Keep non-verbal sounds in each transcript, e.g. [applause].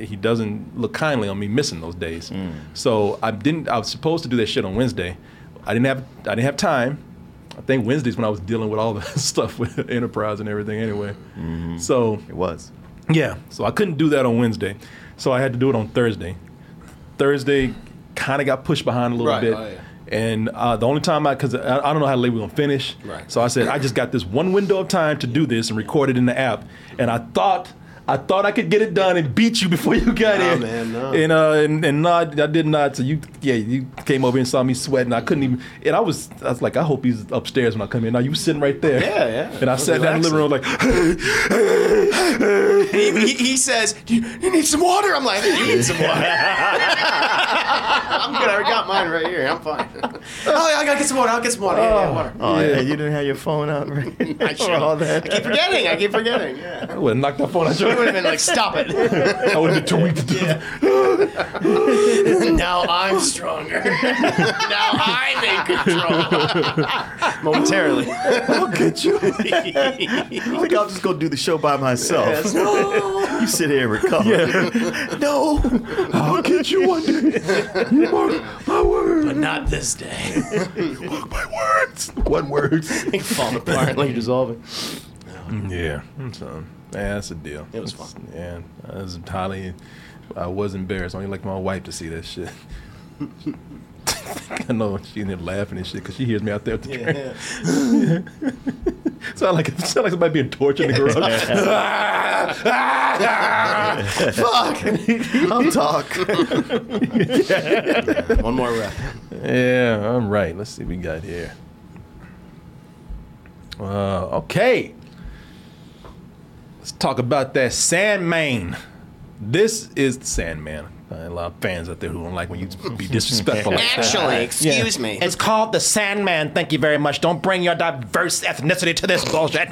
he doesn't look kindly on me missing those days. So I didn't. I was supposed to do that shit on Wednesday. I didn't have. I didn't have time. I think Wednesdays when I was dealing with all the [laughs] stuff with [laughs] Enterprise and everything. Anyway, so It was. yeah, so I couldn't do that on Wednesday. So I had to do it on Thursday. Thursday kind of got pushed behind a little Right, bit. oh, yeah. And uh, the only time I, because I, I don't know how late we're going to finish. Right. So I said, I just got this one window of time to do this and record it in the app. And I thought, I thought I could get it done and beat you before you got Nah, here. man, no. And, uh, and, and no, I, I did not. So you, yeah, you came over and saw me sweating. I couldn't even, and I was, I was like, I hope he's upstairs when I come in. Now you were sitting right there. Yeah, yeah. And I sat down in the living room like, he, he, he says, do you, you need some water? I'm like, you need some water. [laughs] I'm good. I got mine right here. I'm fine. [laughs] oh, I gotta get some water. I'll get some water. Yeah, yeah, water. Oh, yeah. you didn't have your phone out right [laughs] I, for should. all I keep forgetting. I keep forgetting. Yeah. I would have knocked that phone out your I would have been like, stop it. [laughs] I would have been too weak to do that. now I'm stronger. now I'm in control. Momentarily. I'll get you. [laughs] I think I'll just go do the show by myself. No, you sit here and recover. no. I'll get you one day. You mark my words. But not this day. Mark my words. What words? Falling apart like dissolving. Yeah. So, yeah, that's a deal. It was fun. Yeah, I was highly. I was embarrassed. I only like my wife to see that shit. [laughs] I know she in there laughing and shit because she hears me out there at the train. Yeah. [laughs] Sound like sound like somebody being tortured in the garage. [laughs] Fuck. I'll talk. One more rep. Yeah, I'm right. Let's see what we got here. Uh, okay. Let's talk about that Sandman. This is the Sandman. Uh, a lot of fans out there who don't like when you be [laughs] disrespectful like that. Actually, excuse me. It's called the Sandman. Thank you very much. Don't bring your diverse ethnicity to this bullshit.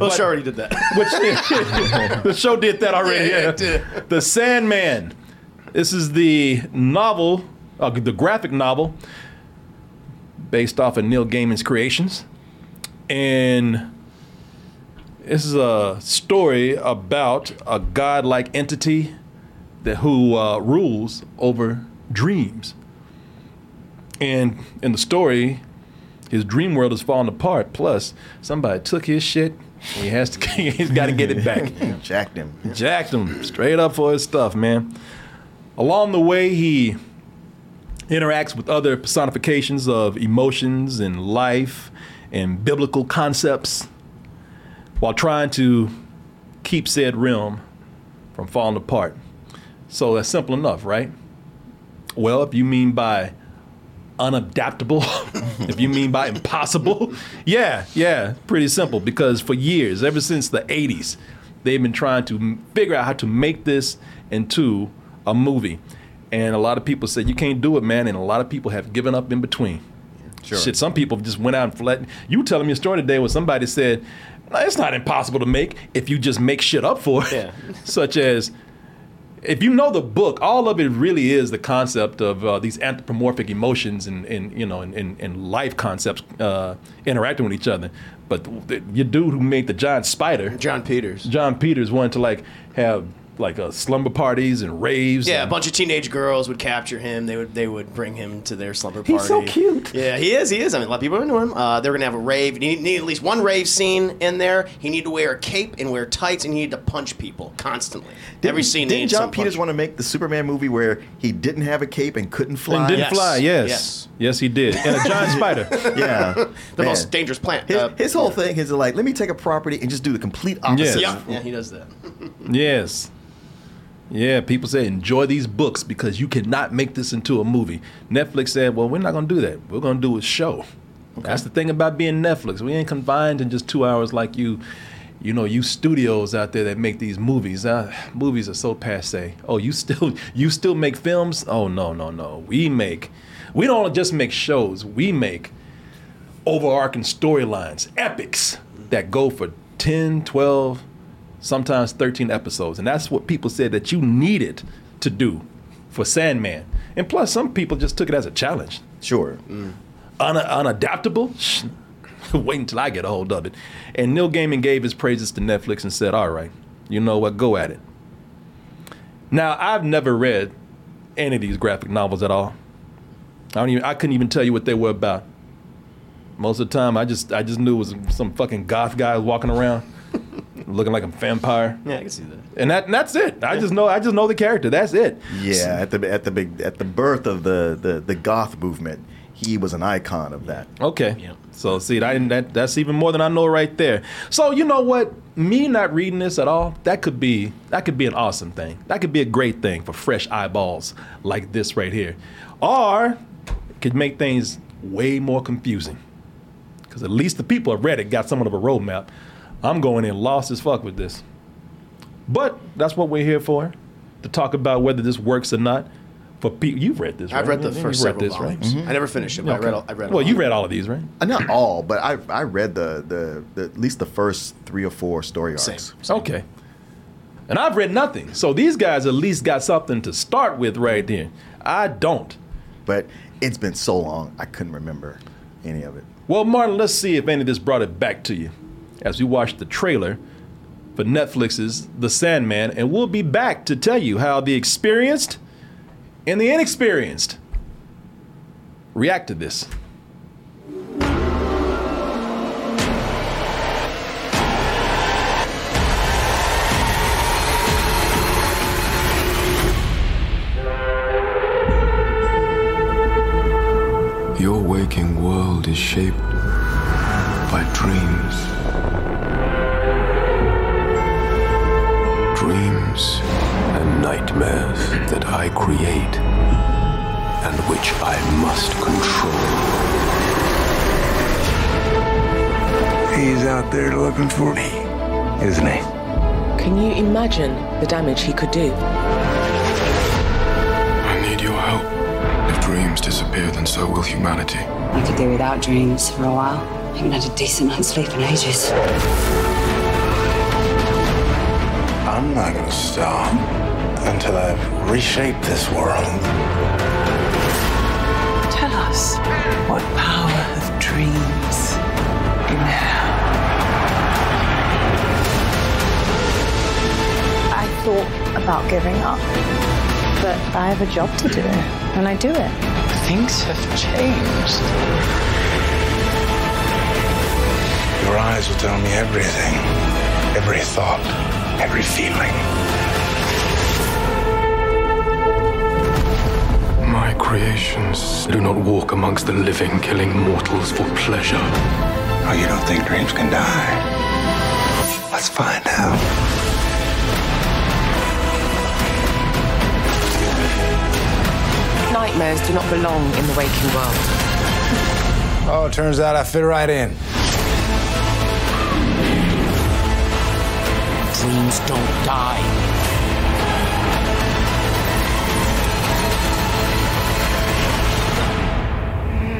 Well, she already did that. [laughs] Which [laughs] the show did that already. Yeah, Yeah, it did. The Sandman. This is the novel, uh, the graphic novel, based off of Neil Gaiman's creations, and this is a story about a godlike entity that who uh, rules over dreams. And in the story, his dream world is falling apart. Plus, somebody took his shit. And he has to. [laughs] He's got to get it back. [laughs] Jacked him. Jacked him straight up for his stuff, man. Along the way, he interacts with other personifications of emotions and life and biblical concepts while trying to keep said realm from falling apart. So that's simple enough, right? Well, if you mean by unadaptable, [laughs] if you mean by impossible, [laughs] yeah, yeah, pretty simple. Because for years, ever since the 80s, they've been trying to figure out how to make this into a movie. And a lot of people said, you can't do it, man. And a lot of people have given up in between. Sure. Shit, some people just went out and fled. You were telling me a story today where somebody said, it's not impossible to make if you just make shit up for it. Yeah. [laughs] Such as, if you know the book, all of it really is the concept of uh, these anthropomorphic emotions and, and you know and, and, and life concepts uh, interacting with each other. But the, your dude who made the giant spider, Jon Peters. Jon Peters, wanted to like have like uh, slumber parties and raves. Yeah, a bunch of teenage girls would capture him. They would they would bring him to their slumber party. He's so cute. Yeah, he is. He is. I mean, a lot of people are into him. Uh, they're gonna have a rave. You need, need at least one rave scene in there. He needed to wear a cape and wear tights, and he needed to punch people constantly. Every scene. Didn't needs Jon Peters punch. want to make the Superman movie where he didn't have a cape and couldn't fly? and didn't Yes. fly. Yes. Yes. yes, he did. And a giant [laughs] spider. Yeah. the Man. most dangerous plant? His, Uh, his whole thing is like, let me take a property and just do the complete opposite. Yes. yeah, yeah, he does that. [laughs] Yes. Yeah, people say enjoy these books because you cannot make this into a movie. Netflix said, well, we're not going to do that. We're going to do a show. That's the thing about being Netflix. We ain't confined in just two hours like you, you know, you studios out there that make these movies. Uh, movies are so passe. Oh, you [laughs] still you still make films? Oh no, no, no. We make we don't just make shows. We make overarching storylines, epics that go for 10, 12, sometimes 13 episodes. And that's what people said that you needed to do for Sandman. And plus, some people just took it as a challenge. Sure. Mm. Un- unadaptable? Shh. [laughs] Wait until I get a hold of it. And Neil Gaiman gave his praises to Netflix and said, all right, you know what, go at it. Now, I've never read any of these graphic novels at all. I don't even I couldn't even tell you what they were about. Most of the time I just I just knew it was some fucking goth guy walking around looking like a vampire. Yeah, I can see that. And that and that's it. I just know I just know the character. That's it. Yeah, at the at the big at the birth of the the, the goth movement, he was an icon of that. Okay. Yeah. So see, I, that that's even more than I know right there. So you know what? Me not reading this at all, that could be that could be an awesome thing. That could be a great thing for fresh eyeballs like this right here, or it could make things way more confusing. Because at least the people have read it got somewhat of a roadmap. I'm going in lost as fuck with this. But that's what we're here for, to talk about whether this works or not. For people, you've read this, right? I've read the first read several this, right? volumes. I never finished it, but I read. all- I read. Well, all you read all of these, right? Uh, Not all, but I I read the, the the at least the first three or four story arcs. Same. Same. Okay. And I've read nothing. So these guys at least got something to start with right there. I don't. But it's been so long, I couldn't remember any of it. Well, Martin, let's see if any of this brought it back to you as we watch the trailer for Netflix's The Sandman, and we'll be back to tell you how the experienced and the inexperienced react to this. Your waking world is shaped by dreams. Dreams and nightmares that I create and which I must control. He's out there looking for me, isn't he? Can you imagine the damage he could do? I need your help. If dreams disappear, then so will humanity. I could do without dreams for a while. I haven't had a decent night's sleep in ages. I'm not gonna stop until I've reshaped this world. Tell us what power of dreams you have. I thought about giving up, but I have a job to do, and I do it. Things have changed. Your eyes will tell me everything. Every thought, every feeling. My creations do not walk amongst the living, killing mortals for pleasure. Oh, you don't think dreams can die? Let's find out. Nightmares do not belong in the waking world. Oh, it turns out I fit right in. Dreams don't die.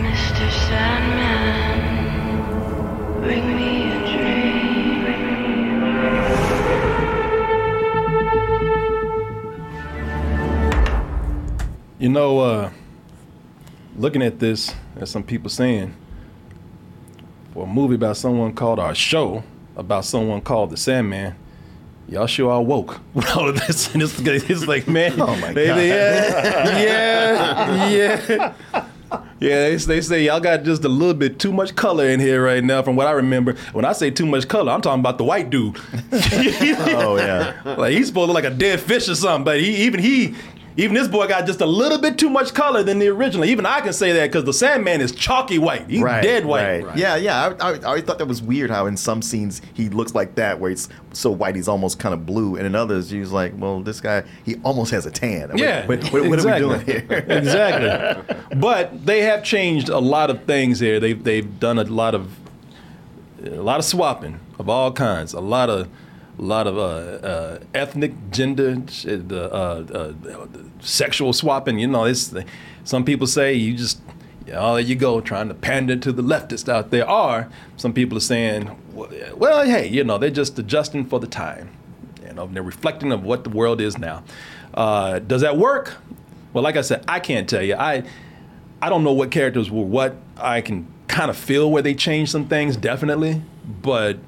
Mr. Sandman, bring me a You know, uh, looking at this, as some people saying, for a movie about someone called, our show about someone called the Sandman, y'all sure are woke [laughs] with all of this. And [laughs] it's, it's like, man, Oh my they- God. yeah, [laughs] yeah, yeah. Yeah, they, they say y'all got just a little bit too much color in here right now, from what I remember. When I say too much color, I'm talking about the white dude. Oh yeah. like he's supposed to look like a dead fish or something, but he even he even this boy got just a little bit too much color than the original. Even I can say that because the Sandman is chalky white. He's dead white. Right. Yeah, yeah. I, I, I always thought that was weird how in some scenes he looks like that, where he's so white he's almost kind of blue, and in others he's like, well, this guy he almost has a tan. What- Yeah, What, what, what exactly. are we doing here? [laughs] [laughs] exactly. But they have changed a lot of things here. They've they've done a lot of a lot of swapping of all kinds. A lot of a lot of uh, uh, ethnic, gender, uh, uh, sexual swapping. You know, it's some people say you just. Oh, there you go, trying to pander to the leftists out there. Or some people are saying, well, well, hey, you know, they're just adjusting for the time. You know, they're reflecting of what the world is now. Uh, does that work? Well, like I said, I can't tell you. I I don't know what characters were what. I can kind of feel where they changed some things, definitely, but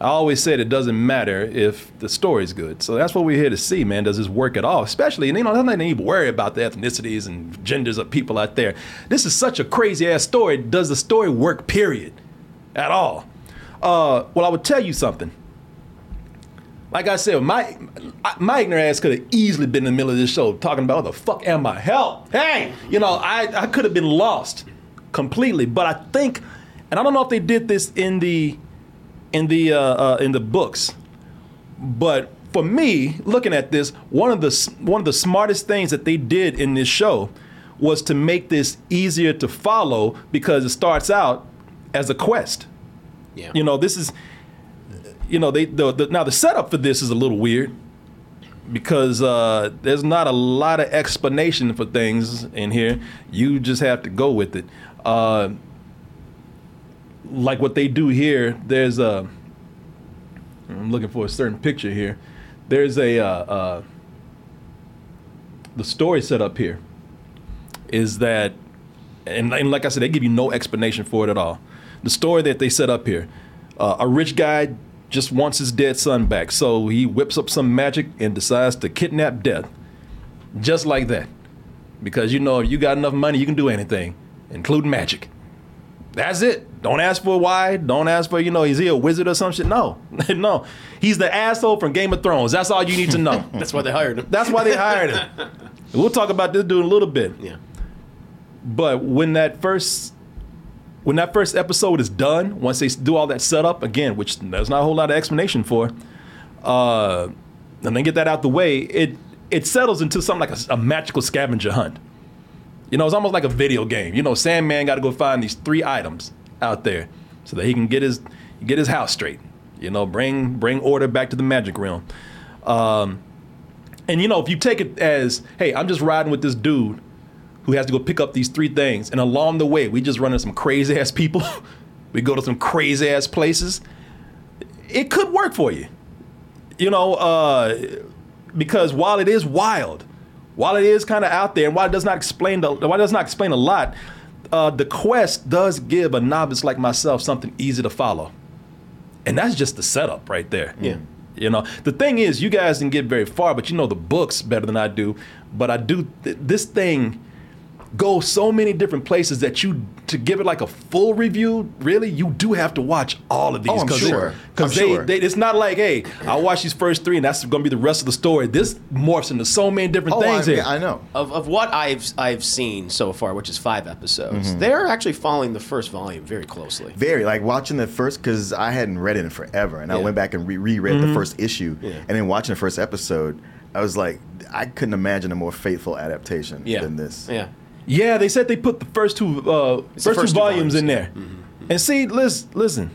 I always said it doesn't matter if the story's good. So that's what we're here to see, man. Does this work at all? Especially, you know, nothing to even worry about the ethnicities and genders of people out there. This is such a crazy ass story. Does the story work, period, at all? Uh, well, I would tell you something. Like I said, my my ignorant ass could have easily been in the middle of this show talking about what the fuck am I? Help! Hey, you know, I I could have been lost completely. But I think, and I don't know if they did this in the in the uh, uh, in the books, but for me, looking at this, one of the one of the smartest things that they did in this show was to make this easier to follow because it starts out as a quest. Yeah. You know, this is, you know, they the, the now the setup for this is a little weird because uh, there's not a lot of explanation for things in here. You just have to go with it. Uh, like what they do here, there's a. I'm looking for a certain picture here. There's a uh, uh, the story set up here is that, and, and like I said, they give you no explanation for it at all. The story that they set up here, uh, a rich guy just wants his dead son back, so he whips up some magic and decides to kidnap death, just like that, because you know if you got enough money, you can do anything, including magic. That's it. Don't ask for why. Don't ask for, you know, is he a wizard or some shit? No. [laughs] no. He's the asshole from Game of Thrones. That's all you need to know. [laughs] That's why they hired him. That's why they [laughs] hired him. We'll talk about this dude in a little bit. Yeah. But when that first when that first episode is done, once they do all that setup again, which there's not a whole lot of explanation for, uh, and then get that out the way, it it settles into something like a, a magical scavenger hunt. You know, it's almost like a video game. You know, Sandman got to go find these three items out there so that he can get his get his house straight. You know, bring bring order back to the magic realm. Um, and you know, if you take it as, hey, I'm just riding with this dude who has to go pick up these three things, and along the way, we just run into some crazy ass people. [laughs] we go to some crazy ass places. It could work for you, you know, uh, because while it is wild, while it is kind of out there, and while it does not explain the, while it does not explain a lot, uh, the quest does give a novice like myself something easy to follow, and that's just the setup right there. Yeah. You know, the thing is, you guys didn't get very far, but you know the books better than I do. But I do. Th- this thing goes so many different places that you to give it like a full review. Really, you do have to watch all of these. Oh, I'm sure. Because they, sure. they, it's not like, hey, I'll watch these first three, and that's going to be the rest of the story. This morphs into so many different Oh, things I, here. I know. Of, of what I've I've seen so far, which is five episodes, Mm-hmm. they're actually following the first volume very closely. Very like watching the first because I hadn't read it in forever, and I went back and re- reread Mm-hmm. the first issue, Yeah. and then watching the first episode, I was like, I couldn't imagine a more faithful adaptation Yeah. than this. Yeah. Yeah, they said they put the first two uh, first, the first two volumes volumes, in there. And see, listen, listen.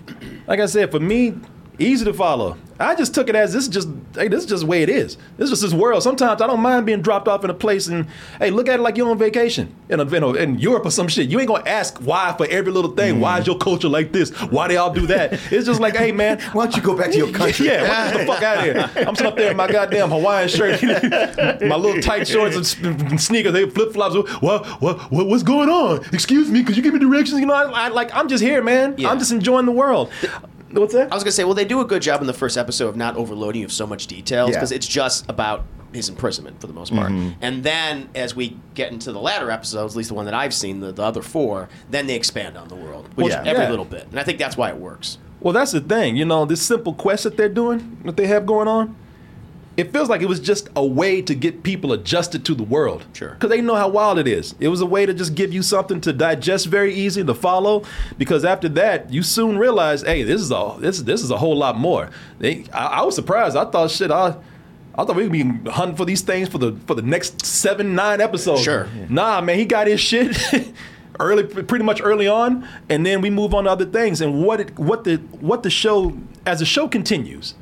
Like I said, for me, easy to follow. I just took it as this is just hey, this is just the way it is. This is just this world. Sometimes I don't mind being dropped off in a place and hey, look at it like you're on vacation in a, in, a, in Europe or some shit. You ain't gonna ask why for every little thing. Why is mm. your culture like this? Why they all do that? It's just like, hey man, [laughs] Why don't you go back to your country? yeah, get the fuck out of here. I'm sitting up there in my goddamn Hawaiian shirt, [laughs] my little tight shorts and, sneakers, they flip flops. What, what, what, what's going on? Excuse me, could you give me directions? You know, I, I like, I'm just here, man. Yeah. I'm just enjoying the world. What's that? I was gonna say, well, they do a good job in the first episode of not overloading you with so much details Yeah. because it's just about his imprisonment for the most part. Mm-hmm. And then as we get into the latter episodes, at least the one that I've seen, the, the other four, then they expand on the world, which Well, every yeah. little bit, and I think that's why it works. Well, that's the thing. You know, this simple quest that they're doing, that they have going on, it feels like it was just a way to get people adjusted to the world. Sure. Because they know how wild it is. It was a way to just give you something to digest very easy to follow. Because after that, you soon realize, hey, this is a this this is a whole lot more. They, I, I was surprised. I thought, shit, I. I thought we'd be hunting for these things for the for the next seven nine episodes. Sure. Nah, man, he got his shit [laughs] early, pretty much early on, and then we move on to other things. And what it, what the what the show as the show continues,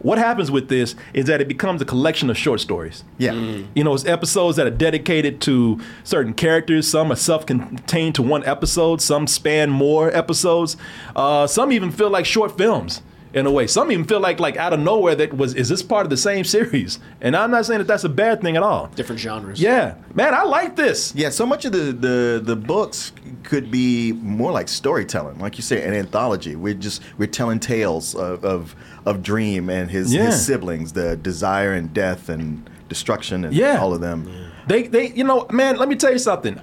what happens with this is that it becomes a collection of short stories. Yeah. You know, it's episodes that are dedicated to certain characters. Some are self-contained to one episode. Some span more episodes. Uh, some even feel like short films. In a way. Some even feel like like out of nowhere that was is this part of the same series? And I'm not saying that that's a bad thing at all. Different genres. Yeah, man, I like this. Yeah, so much of the, the the books could be more like storytelling, like you say, an anthology. We're just we're telling tales of of, of Dream and his Yeah. his siblings, the desire and death and destruction and Yeah. all of them. They they you know, man, let me tell you something.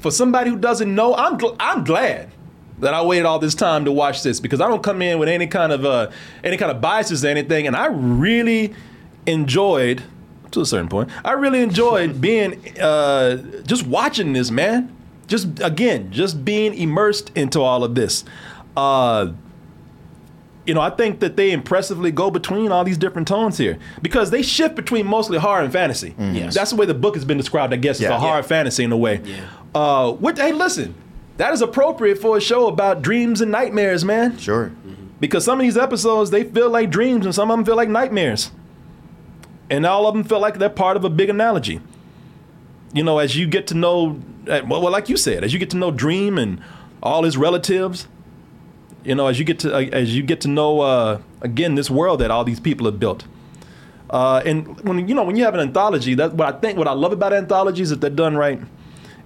For somebody who doesn't know, I'm gl- I'm glad that I waited all this time to watch this because I don't come in with any kind of uh any kind of biases or anything, and I really enjoyed to a certain point. I really enjoyed [laughs] being uh just watching this, man. Just again, just being immersed into all of this. Uh you know, I think that they impressively go between all these different tones here because they shift between mostly horror and fantasy. Yes. That's the way the book has been described, I guess, as Yeah. a horror Yeah. fantasy in a way. Yeah. Uh, what, hey, listen, that is appropriate for a show about dreams and nightmares, man. Sure. Because some of these episodes, they feel like dreams and some of them feel like nightmares. And all of them feel like they're part of a big analogy. You know, as you get to know, well, well, like you said, as you get to know Dream and all his relatives, you know, as you get to uh, as you get to know uh, again this world that all these people have built. Uh, and when you know when you have an anthology, that's what I think. What I love about anthologies if they're done right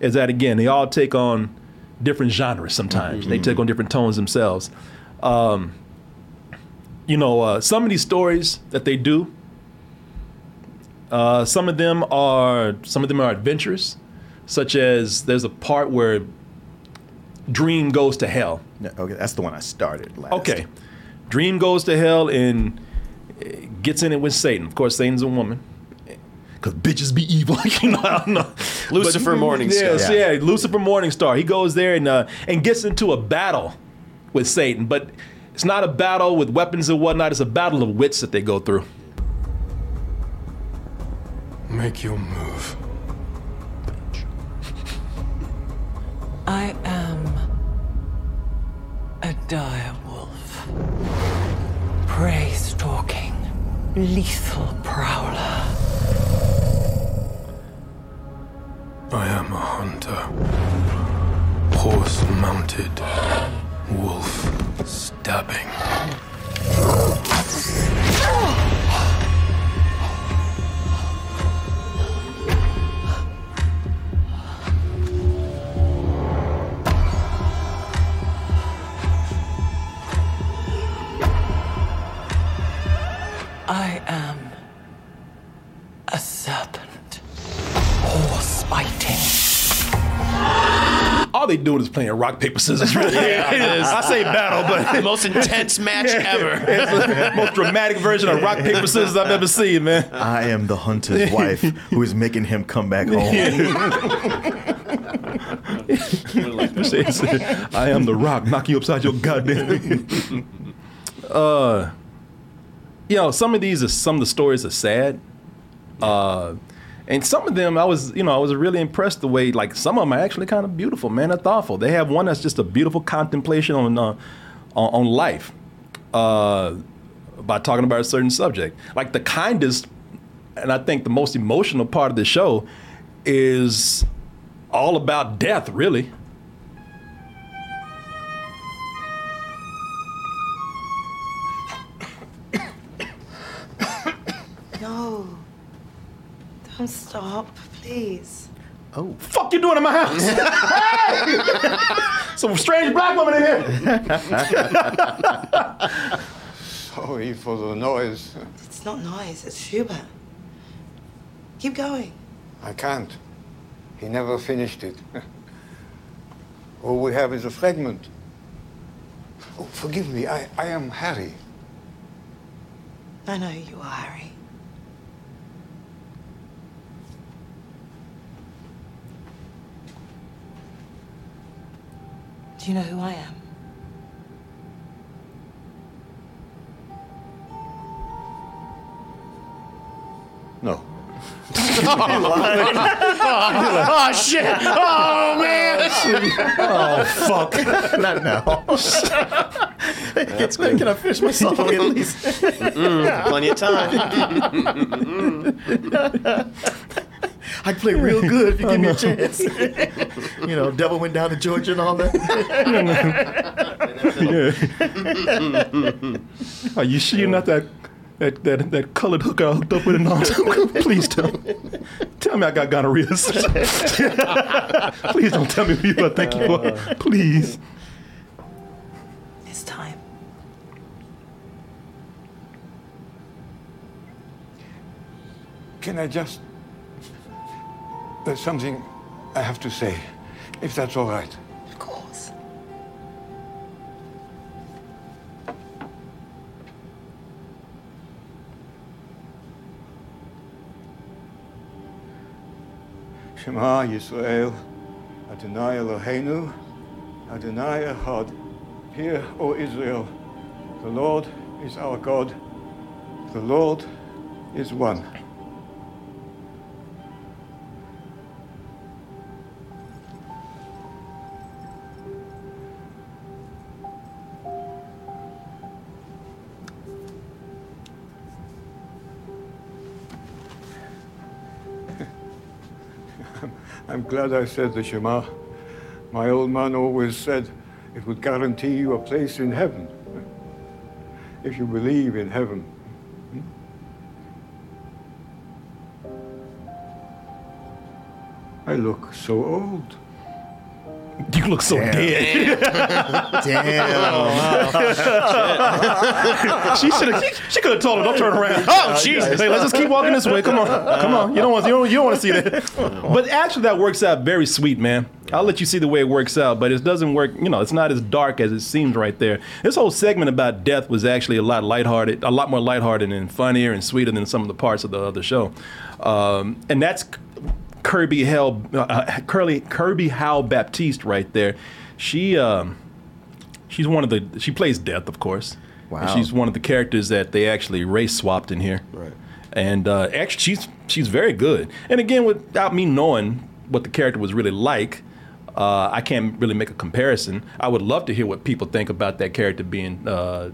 is that again they all take on different genres. Sometimes they take on different tones themselves. Um, you know, uh, some of these stories that they do, uh, some of them are some of them are adventurous, such as there's a part where Dream goes to hell. Okay, that's the one I started last. Okay. Dream goes to hell and uh, gets in it with Satan. Of course, Satan's a woman. Because bitches be evil. [laughs] you know, I don't know. [laughs] Lucifer Morningstar. Yes, yeah. Lucifer Morningstar. He goes there and, uh, and gets into a battle with Satan. But it's not a battle with weapons and whatnot, it's a battle of wits that they go through. Make your move. I am a dire wolf. Prey stalking, lethal prowler. I am a hunter. Horse mounted. Wolf stabbing. I am All they doing is playing rock, paper, scissors. Really. [laughs] I say battle, but The [laughs] most intense match ever. [laughs] it's the most dramatic version of rock, paper, scissors I've ever seen, man. I am the hunter's wife who is making him come back home. I am the rock knocking you upside your goddamn. uh, you know, some of these are some of the stories are sad. Uh, and some of them I was, you know, I was really impressed the way like some of them are actually kind of beautiful, man, are thoughtful. They have one that's just a beautiful contemplation on uh, on, on life. Uh, by talking about a certain subject. Like the kindest and I think the most emotional part of the show is all about death, really. [coughs] No. Don't stop, please. Oh, fuck you doing in my house? [laughs] Hey! Some strange black woman in here. Sorry for the noise. It's not noise, it's Schubert. Keep going. I can't. He never finished it. [laughs] All we have is a fragment. Oh, forgive me, I, I am Harry. I know you are, Harry. You know who I am? No. [laughs] oh shit! Oh man! oh fuck! Not now. It's- can I finish my song at least? Mm, plenty of time. I [laughs] [laughs] I can play real good if you give me a chance. [laughs] you know, Devil went down to Georgia and all that. [laughs] yeah. [laughs] Are you sure you're not that that that, that colored hooker I hooked up with and all? Please tell me. Tell me I got gonorrhea. Please don't tell me who you think you are. Please. It's time. Can I just. There's something I have to say, if that's all right. Of course. Shema Yisrael, Adonai Eloheinu, Adonai Echad. Hear, O Israel, the Lord is our God, the Lord is one. [laughs] I'm glad I said the Shema. My old man always said it would guarantee you a place in heaven. If you believe in heaven. Hmm? I look so old. You look so dead. Damn. she should have. She could have told her, "Don't turn around." Oh, Jesus! Hey, let's just keep walking this way. Come on, come on. You don't want. You don't. You don't want to see that. But actually, that works out very sweet, man. I'll let you see the way it works out, but it doesn't work. You know, it's not as dark as it seems right there. This whole segment about death was actually a lot lighthearted, a lot more lighthearted and funnier and sweeter than some of the parts of the other show. Um, and that's Kirby Hell, uh, Curly Kirby Howell Baptiste right there. She um, she's one of the she plays Death, of course. Wow. And she's one of the characters that they actually race swapped in here. Right. And uh, actually, she's she's very good. And again, without me knowing what the character was really like, uh, I can't really make a comparison. I would love to hear what people think about that character being uh,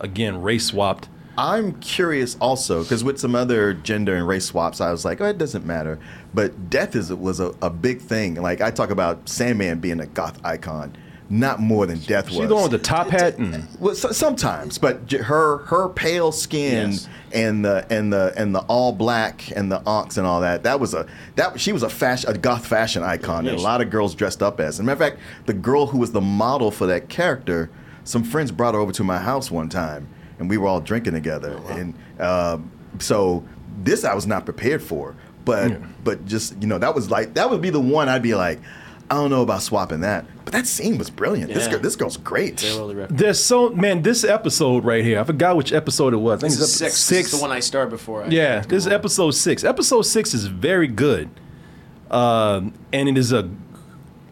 again race swapped. I'm curious also because with some other gender and race swaps, I was like, oh, it doesn't matter. But death is was a, a big thing. Like I talk about Sandman being a goth icon, not more than death was. She's the one with the top hat and eh, Well, so, sometimes, but her her pale skin Yes. and the and the and the all black and the ankhs and all that that was a that she was a fashion a goth fashion icon that a lot of girls dressed up as. As a matter of fact, the girl who was the model for that character, some friends brought her over to my house one time, and we were all drinking together, and um, so this I was not prepared for, but but just you know that was like that would be the one I'd be like. I don't know about swapping that, but that scene was brilliant. This girl, this girl's great. Very well. There's so man, this episode right here. I forgot which episode it was. I think This it's is six. Six. This is the one I started before. I Yeah, this is episode six. Episode six is very good, um, and it is a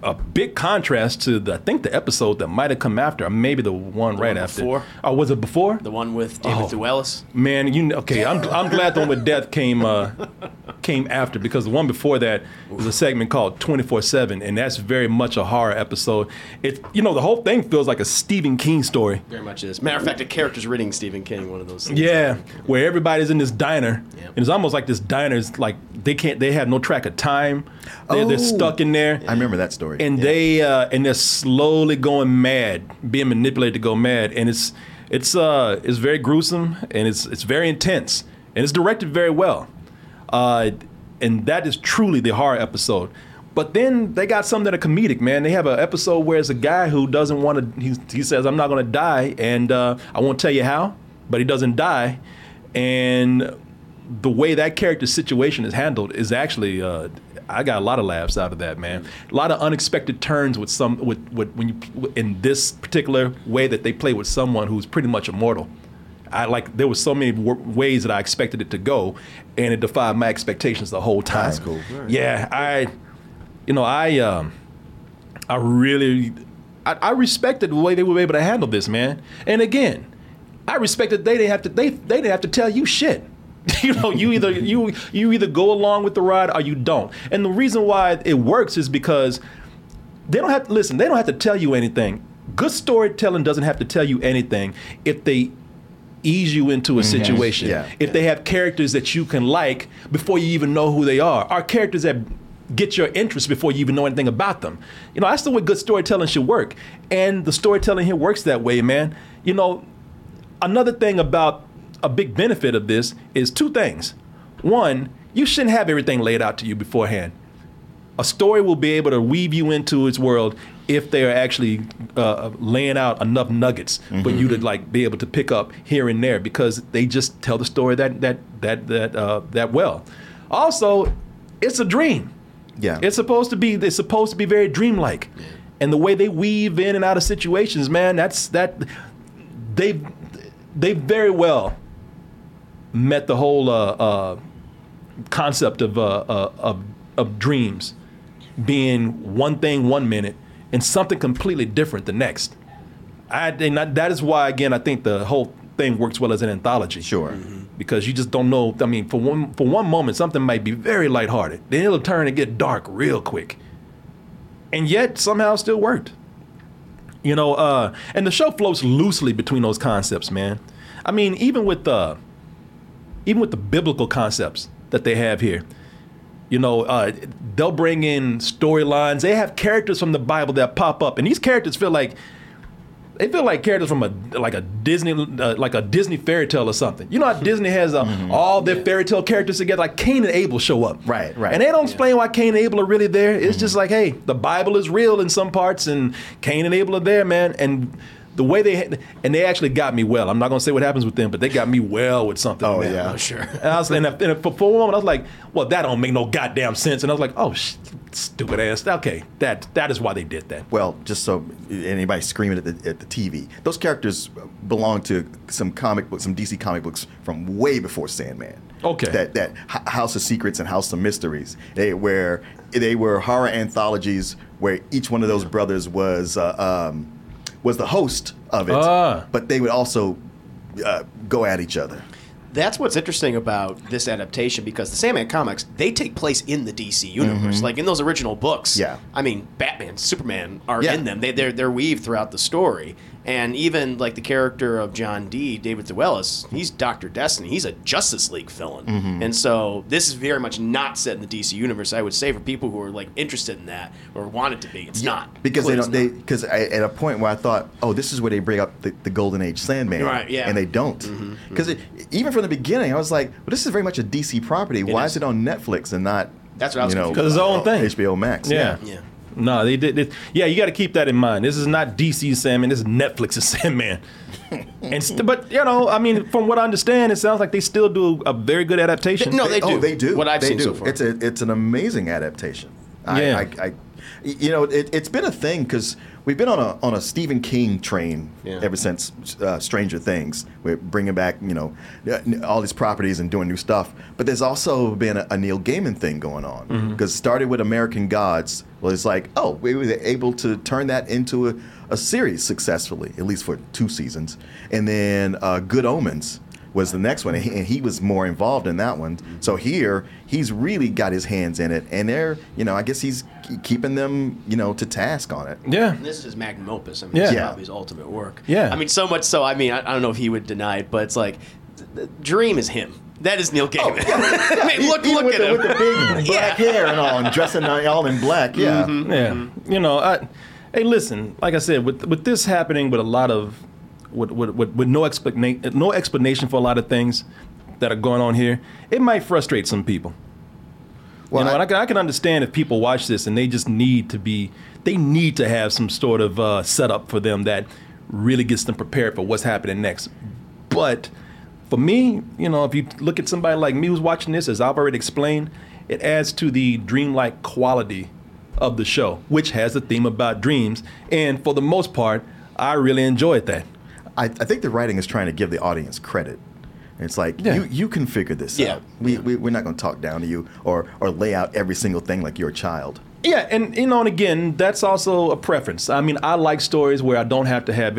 a big contrast to the I think the episode that might have come after, or maybe the one right one after. before? Oh, was it before? The one with David Oh. Thewlis. Man, you know, okay. I'm, I'm glad the one with death came uh, came after because the one before that was a segment called 24 seven, and that's very much a horror episode. It you know the whole thing feels like a Stephen King story. Very much is. Matter of fact, a character's reading Stephen King, one of those things. Yeah, where everybody's in this diner, Yep. and it's almost like this diner is like they can't, they have no track of time. They're, they're Oh. stuck in there, I remember that story. and they uh, and they're slowly going mad, being manipulated to go mad, and it's it's uh it's very gruesome and it's it's very intense and it's directed very well, uh, and that is truly the horror episode. But then they got some that are comedic, man. They have an episode where it's a guy who doesn't want to. He, he says, "I'm not going to die," and uh, I won't tell you how, but he doesn't die, and the way that character's situation is handled is actually uh, I got a lot of laughs out of that man. A lot of unexpected turns with some with, with when you in this particular way that they play with someone who's pretty much immortal. I like there was so many w- ways that I expected it to go, and it defied my expectations the whole time. That's cool. Yeah, I, you know, I um, I really, I, I respected the way they were able to handle this, man. And again, I respected that they didn't have to they they didn't have to tell you shit. [laughs] you know, you either you you either go along with the ride or you don't. And the reason why it works is because they don't have to listen. They don't have to tell you anything. Good storytelling doesn't have to tell you anything if they ease you into a mm-hmm. situation. Yeah. If they have characters that you can like before you even know who they are, are characters that get your interest before you even know anything about them. You know, that's the way good storytelling should work. And the storytelling here works that way, man. You know, another thing about a big benefit of this is two things. One, you shouldn't have everything laid out to you beforehand. A story will be able to weave you into its world if they are actually uh, laying out enough nuggets for you to like be able to pick up here and there because they just tell the story that that that that uh, that well. Also, it's a dream. Yeah. It's supposed to be. It's supposed to be very dreamlike, and the way they weave in and out of situations, man, that's that. They they very well met the whole uh, uh, concept of, uh, uh, of of dreams being one thing one minute and something completely different the next. I and that that is why again I think the whole thing works well as an anthology. Sure. Because you just don't know. I mean, for one for one moment something might be very lighthearted, then it'll turn and get dark real quick, and yet somehow still worked. You know, uh, and the show floats loosely between those concepts, man. I mean, even with the even with the biblical concepts that they have here, you know, uh, they'll bring in storylines. They have characters from the Bible that pop up, and these characters feel like they feel like characters from a like a Disney uh, like a Disney fairy tale or something. You know how Disney has uh, all their fairy tale characters together, like Cain and Abel show up, Right, right. and they don't explain why Cain and Abel are really there. It's just like, hey, the Bible is real in some parts, and Cain and Abel are there, man, and. The way they and they actually got me well. I'm not gonna say what happens with them, but they got me well with something. Oh, man. yeah. Oh, sure. And I was and, I- and for, for a moment, I was like, "Well, that don't make no goddamn sense." And I was like, "Oh, sh- stupid ass." Okay, that that is why they did that. Well, just so anybody screaming at the, at the TV, those characters belong to some comic books, some DC comic books from way before Sandman. Okay. That that House of Secrets and House of Mysteries, they where they were horror anthologies where each one of those brothers was uh, um, was the host of it, Ah. but they would also uh, go at each other. That's what's interesting about this adaptation because the Sandman comics they take place in the DC universe, like in those original books. Yeah. I mean, Batman, Superman are Yeah. in them. They they're they're weaved throughout the story, and even like the character of John Dee David Thewlis, he's Doctor Destiny. He's a Justice League villain, Mm-hmm. and so this is very much not set in the DC universe. I would say for people who are like interested in that or want it to be, it's not because they don't. They because at a point where I thought, oh, this is where they bring up the, the Golden Age Sandman, Right, yeah. and they don't. Because even from the beginning, I was like, well, this is very much a DC property. Why is. is it on Netflix and not? That's what I was you know, confused Because it's its own thing. HBO Max. Yeah. Yeah. No, they did. It. Yeah, you got to keep that in mind. This is not DC's Sandman. This is Netflix's [laughs] Sandman. and st- but you know, I mean, from what I understand, it sounds like they still do a very good adaptation. No, they oh, do. they do. What I've they seen do. so far. It's a it's an amazing adaptation. I, Yeah. I, I, you know, it, it's been a thing because we've been on a on a Stephen King train Yeah. ever since uh, Stranger Things. We're bringing back you know all these properties and doing new stuff. But there's also been a, a Neil Gaiman thing going on Mm-hmm. because started with American Gods. Well, it's like oh, we were able to turn that into a, a series successfully, at least for two seasons, and then uh, Good Omens was the next one, and he, and he was more involved in that one. Mm-hmm. So here, he's really got his hands in it, and they're, you know, I guess he's keeping them, you know, to task on it. yeah. And this is his magnum opus. I mean, Yeah. this is Yeah. probably his ultimate work. Yeah. I mean, so much so. I mean, I, I don't know if he would deny it, but it's like, the Dream is him. That is Neil oh, Gaiman. [laughs] I mean, look, Even look at the, him. with the big [laughs] black hair and all, and dressing all in black. Yeah. Mm-hmm. Yeah, mm-hmm. you know, I, hey, listen, like I said, with with this happening, with a lot of, with with, with, with no explanation, no explanation for a lot of things that are going on here, it might frustrate some people. Well, you know, I- and I can, I can understand if people watch this and they just need to be, they need to have some sort of uh, setup for them that really gets them prepared for what's happening next. But for me, you know, if you look at somebody like me who's watching this, as I've already explained, it adds to the dreamlike quality of the show, which has a theme about dreams. And for the most part, I really enjoyed that. I, I think the writing is trying to give the audience credit. It's like Yeah. you you can figure this Yeah. out. We, we we're not going to talk down to you or or lay out every single thing like you're a child. Yeah, and you know, and again, that's also a preference. I mean, I like stories where I don't have to have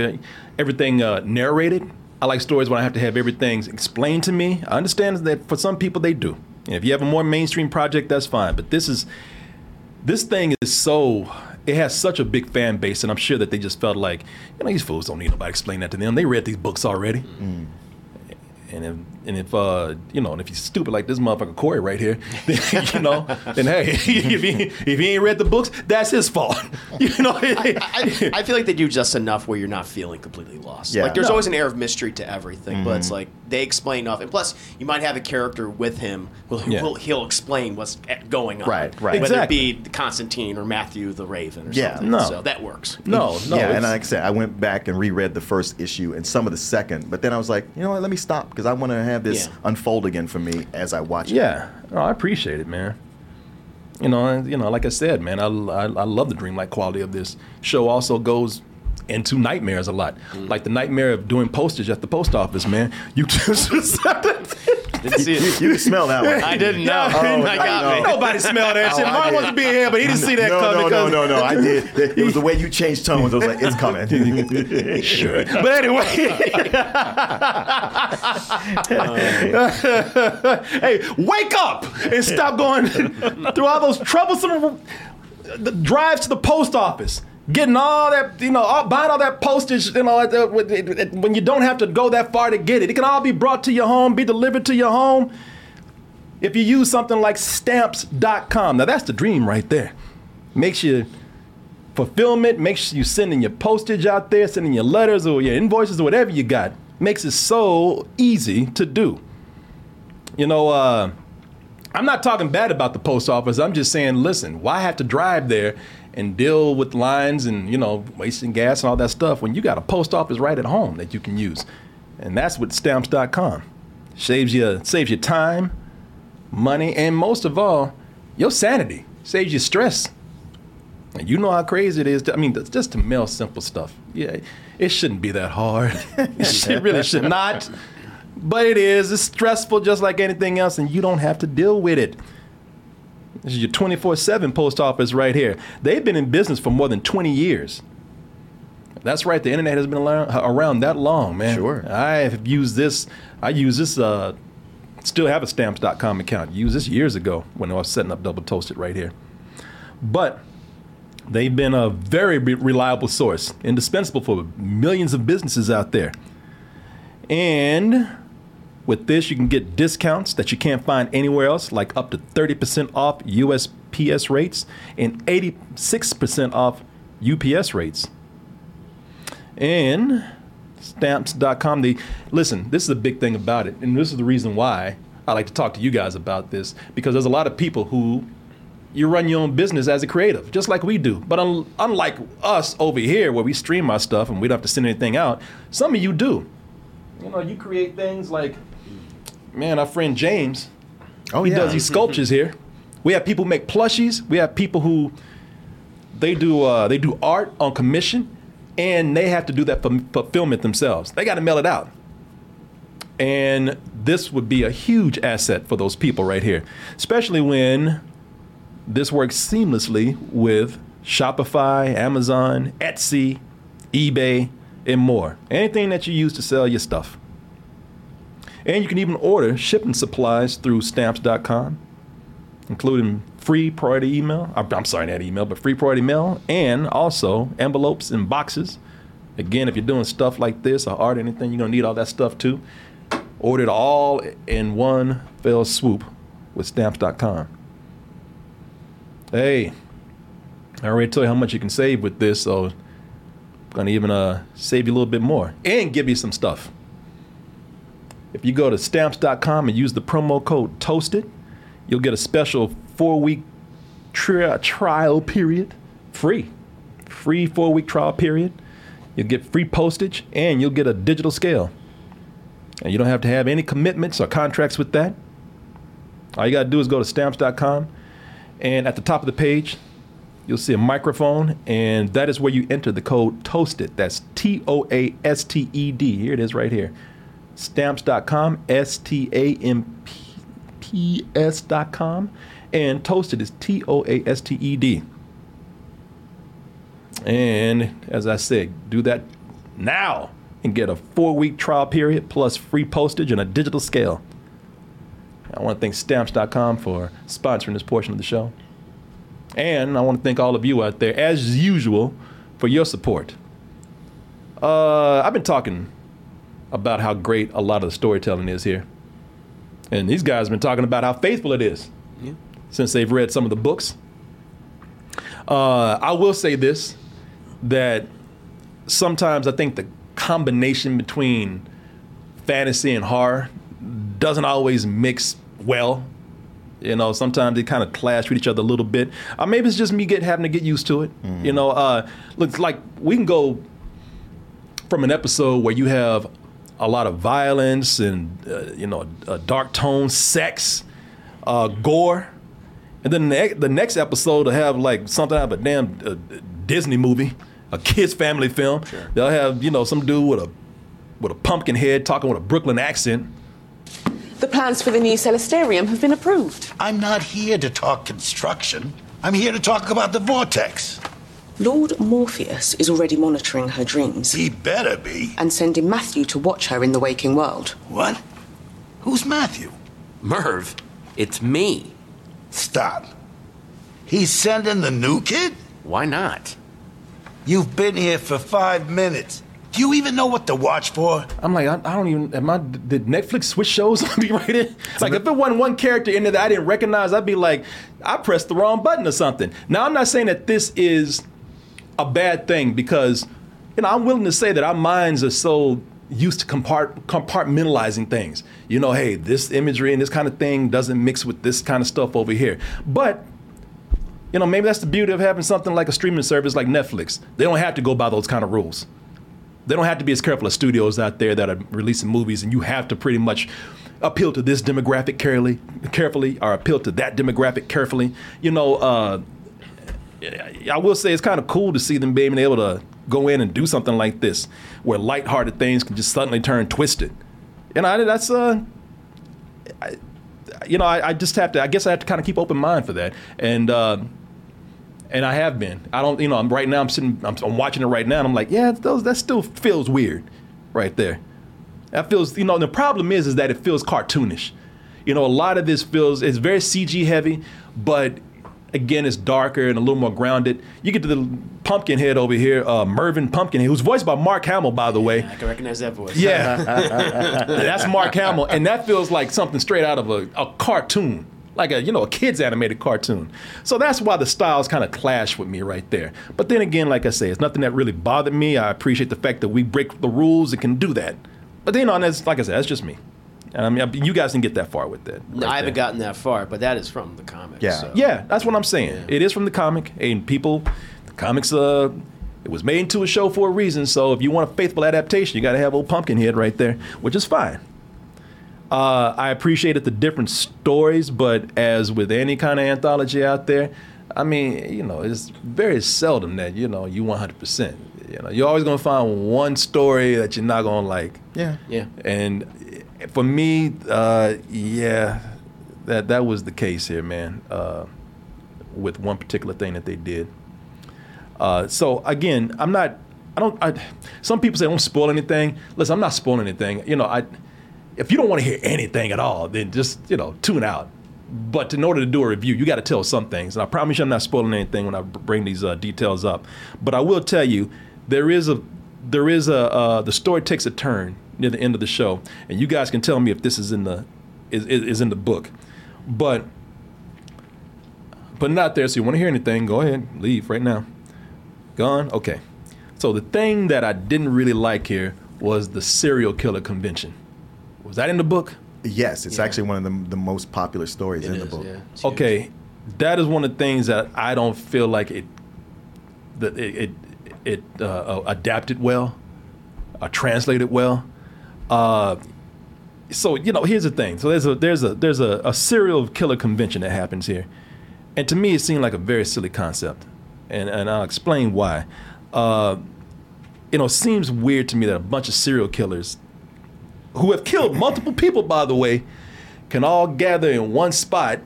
everything uh, narrated. I like stories where I have to have everything explained to me. I understand that for some people they do. And if you have a more mainstream project, that's fine. But this is this thing is so it has such a big fan base, and I'm sure that they just felt like, you know, these fools don't need nobody explain that to them. They read these books already. Mm. And if and if uh you know and if he's stupid like this motherfucker Corey right here, [laughs] then, you know, then hey, [laughs] if he if he ain't read the books, that's his fault. [laughs] You know, I, I feel like they do just enough where you're not feeling completely lost. Yeah. Like there's No. always an air of mystery to everything, but it's like they explain enough. And plus, you might have a character with him who who Yeah. will he'll explain what's going on. Right, right. Whether Exactly. it be Constantine or Matthew the Raven or Yeah. something. No. So that works. no, no, yeah, and like I said, I went back and reread the first issue and some of the second, but then I was like, you know what? Let me stop because I want to have this Yeah. unfold again for me as I watch it. Yeah, no, I appreciate it, man. You know, and, you know, like I said, man, I, I, I love the dreamlike quality of this show. Also goes into nightmares a lot, mm. like the nightmare of doing postage at the post office, man. You [laughs] just Didn't [laughs] see You, it. you can smell that one. I didn't know. [laughs] Oh, [laughs] I got no. me. Nobody smelled that oh, shit. Oh, Mine wasn't being here, but he didn't see that no, coming. no, no, 'cause- no, no. I did. It was the way you changed tones. I was like, it's coming. Sure. But anyway, hey, wake up and stop going through all those troublesome uh, drives to the post office. Getting all that, you know, all, buying all that postage, you know, at it- it- when you don't have to go that far to get it. It can all be brought to your home, be delivered to your home. If you use something like stamps.com, now that's the dream right there. Makes you fulfillment, makes you sending your postage out there, sending your letters or your invoices or whatever you got. Makes it so easy to do. You know, uh, I'm not talking bad about the post office. I'm just saying, listen, why have to drive there and deal with lines and, you know, wasting gas and all that stuff when you got a post office right at home that you can use? And that's with stamps.com. Saves you saves you time, money, and most of all, your sanity. Saves you stress. And you know how crazy it is. To, I mean, just to mail simple stuff. Yeah, it shouldn't be that hard. [laughs] it [laughs] really should not. But it is. It's stressful just like anything else, and you don't have to deal with it. This is your 24 7 post office right here. They've been in business for more than 20 years. That's right. The internet has been around, that long, man. Sure. I have used this. I use this. Uh, still have a stamps.com account. Used this years ago when I was setting up Double Toasted right here. But they've been a very re- reliable source, indispensable for millions of businesses out there. And with this, you can get discounts that you can't find anywhere else, like up to 30% off USPS rates and 86% off UPS rates. And stamps.com, they listen, this is a big thing about it. And this is the reason why I like to talk to you guys about this because there's a lot of people who you run your own business as a creative, just like we do. But un- unlike us over here, where we stream our stuff and we don't have to send anything out, some of you do. You know, you create things like, man, our friend James. Oh, he yeah. does these sculptures here. We have people make plushies. We have people who they do uh, they do art on commission, and they have to do that for fulfillment themselves. They got to mail it out. And this would be a huge asset for those people right here, especially when this works seamlessly with Shopify, Amazon, Etsy, eBay, and more. Anything that you use to sell your stuff. And you can even order shipping supplies through stamps.com, including free priority email. I'm sorry, not email, but free priority mail, and also envelopes and boxes. Again, if you're doing stuff like this or art or anything, you're gonna need all that stuff too. Order it all in one fell swoop with stamps.com. Hey, I already told you how much you can save with this, so I'm gonna even uh, save you a little bit more and give you some stuff. If you go to stamps.com and use the promo code TOASTED, you'll get a special four week tri- trial period free. Free four week trial period. You'll get free postage and you'll get a digital scale. And you don't have to have any commitments or contracts with that. All you got to do is go to stamps.com and at the top of the page, you'll see a microphone, and that is where you enter the code TOASTED. That's T O A S T E D. Here it is right here. Stamps.com, S T A M P S.com, and Toasted is T O A S T E D. And as I said, do that now and get a four week trial period plus free postage and a digital scale. I want to thank stamps.com for sponsoring this portion of the show. And I want to thank all of you out there, as usual, for your support. Uh, I've been talking about how great a lot of the storytelling is here. And these guys have been talking about how faithful it is Yeah. since they've read some of the books. Uh, I will say this that sometimes I think the combination between fantasy and horror doesn't always mix well. You know, sometimes they kind of clash with each other a little bit. Uh, maybe it's just me get having to get used to it. You know, uh, looks like we can go from an episode where you have a lot of violence and uh, you know a dark tone, sex, uh, gore, and then the, the next episode will have like something out of a damn uh, Disney movie, a kids family film. They'll have you know some dude with a with a pumpkin head talking with a Brooklyn accent. The plans for the new Celestarium have been approved. I'm not here to talk construction. I'm here to talk about the vortex. Lord Morpheus is already monitoring her dreams. He better be. And sending Matthew to watch her in the waking world. What? Who's Matthew? Merv, it's me. Stop. He's sending the new kid? Why not? You've been here for five minutes. Do you even know what to watch for? I'm like, I, I don't even. Am I? Did Netflix switch shows [laughs] on me right in? Like, if it wasn't one character in there that I didn't recognize, I'd be like, I pressed the wrong button or something. Now, I'm not saying that this is a bad thing because, you know, I'm willing to say that our minds are so used to compart- compartmentalizing things. You know, hey, this imagery and this kind of thing doesn't mix with this kind of stuff over here. But you know, maybe that's the beauty of having something like a streaming service like Netflix. They don't have to go by those kind of rules. They don't have to be as careful as studios out there that are releasing movies, and you have to pretty much appeal to this demographic carefully, carefully, or appeal to that demographic carefully. You know, uh, I will say it's kind of cool to see them being able to go in and do something like this, where lighthearted things can just suddenly turn twisted. And know, that's uh, I, you know, I, I just have to. I guess I have to kind of keep open mind for that, and. Uh, and I have been. I don't, you know, I'm right now. I'm sitting. I'm, I'm watching it right now, and I'm like, yeah, those that still feels weird, right there. That feels, you know. The problem is, is that it feels cartoonish. You know, a lot of this feels it's very CG heavy, but again, it's darker and a little more grounded. You get to the Pumpkinhead over here, uh, Mervyn Pumpkinhead, who's voiced by Mark Hamill, by the way. I can recognize that voice. Yeah, [laughs] [laughs] that's Mark Hamill, and that feels like something straight out of a, a cartoon, like a you know a kids animated cartoon. So that's why the styles kind of clash with me right there. But then again, like I say, it's nothing that really bothered me. I appreciate the fact that we break the rules and can do that. But then on that's like I said, that's just me. And I mean, you guys didn't get that far with that. No, I haven't gotten that far, but that is from the comic. Yeah, so. yeah, that's what I'm saying. It is from the comic, and people, the comics, uh, it was made into a show for a reason. So if you want a faithful adaptation, you got to have old Pumpkinhead right there, which is fine. Uh, I appreciated the different stories, but as with any kind of anthology out there, I mean, you know, it's very seldom that you know you 100. percent You know, you're always gonna find one story that you're not gonna like. Yeah. Yeah. And for me, uh, yeah, that that was the case here, man. Uh, with one particular thing that they did. Uh, so again, I'm not. I don't. I, some people say don't spoil anything. Listen, I'm not spoiling anything. You know, I. If you don't want to hear anything at all, then just you know tune out. But in order to do a review, you got to tell some things. And I promise you, I'm not spoiling anything when I bring these uh, details up. But I will tell you, there is a there is a uh, the story takes a turn near the end of the show, and you guys can tell me if this is in the is, is, is in the book. But putting it out there, so you want to hear anything, go ahead, leave right now. Gone? Okay. So the thing that I didn't really like here was the serial killer convention. Was that in the book? Yes, it's actually one of the, the most popular stories in the book. Okay, that is one of the things that I don't feel like it that it it, it uh, uh, adapted well, uh, translated well. Uh, so you know, here's the thing. So there's a there's a there's a, a serial killer convention that happens here, and to me, it seemed like a very silly concept, and and I'll explain why. Uh, you know, it seems weird to me that a bunch of serial killers who have killed multiple people, by the way, can all gather in one spot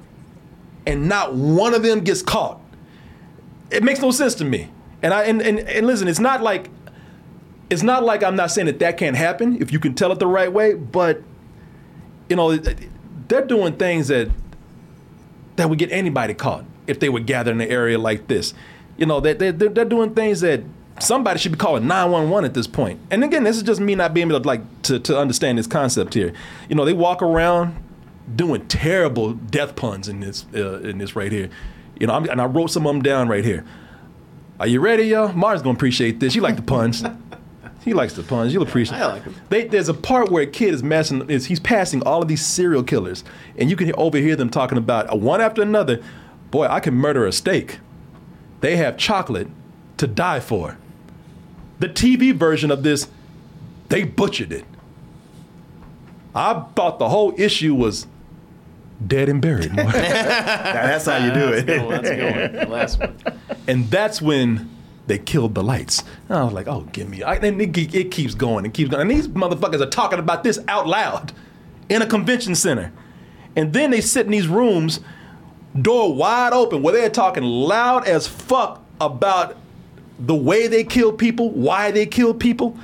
and not one of them gets caught. It makes no sense to me. And I and, and, and listen, it's not like it's not like I'm not saying that that can't happen if you can tell it the right way, but you know, they're doing things that that would get anybody caught if they would gather in an area like this. You know, they, they, they're, they're doing things that somebody should be calling 911 at this point. And again, this is just me not being able to like to, to understand this concept here. You know, they walk around doing terrible death puns in this uh, in this right here. You know, I'm, and I wrote some of them down right here. Are you ready, y'all? Martin's gonna appreciate this. You like the puns. [laughs] He likes the puns. You'll appreciate. I like 'em. They, there's a part where a kid is messing. Is he's passing all of these serial killers, and you can overhear them talking about uh, one after another. Boy, I can murder a steak. They have chocolate to die for. The TV version of this, they butchered it. I thought the whole issue was dead and buried. [laughs] That's how you do it. That's a good one. That's a good one. The last one. and that's when they killed the lights. And I was like, oh, give me. I, and it, it keeps going and keeps going. And these motherfuckers are talking about this out loud in a convention center. And then they sit in these rooms, door wide open, where they're talking loud as fuck about the way they kill people, why they kill people.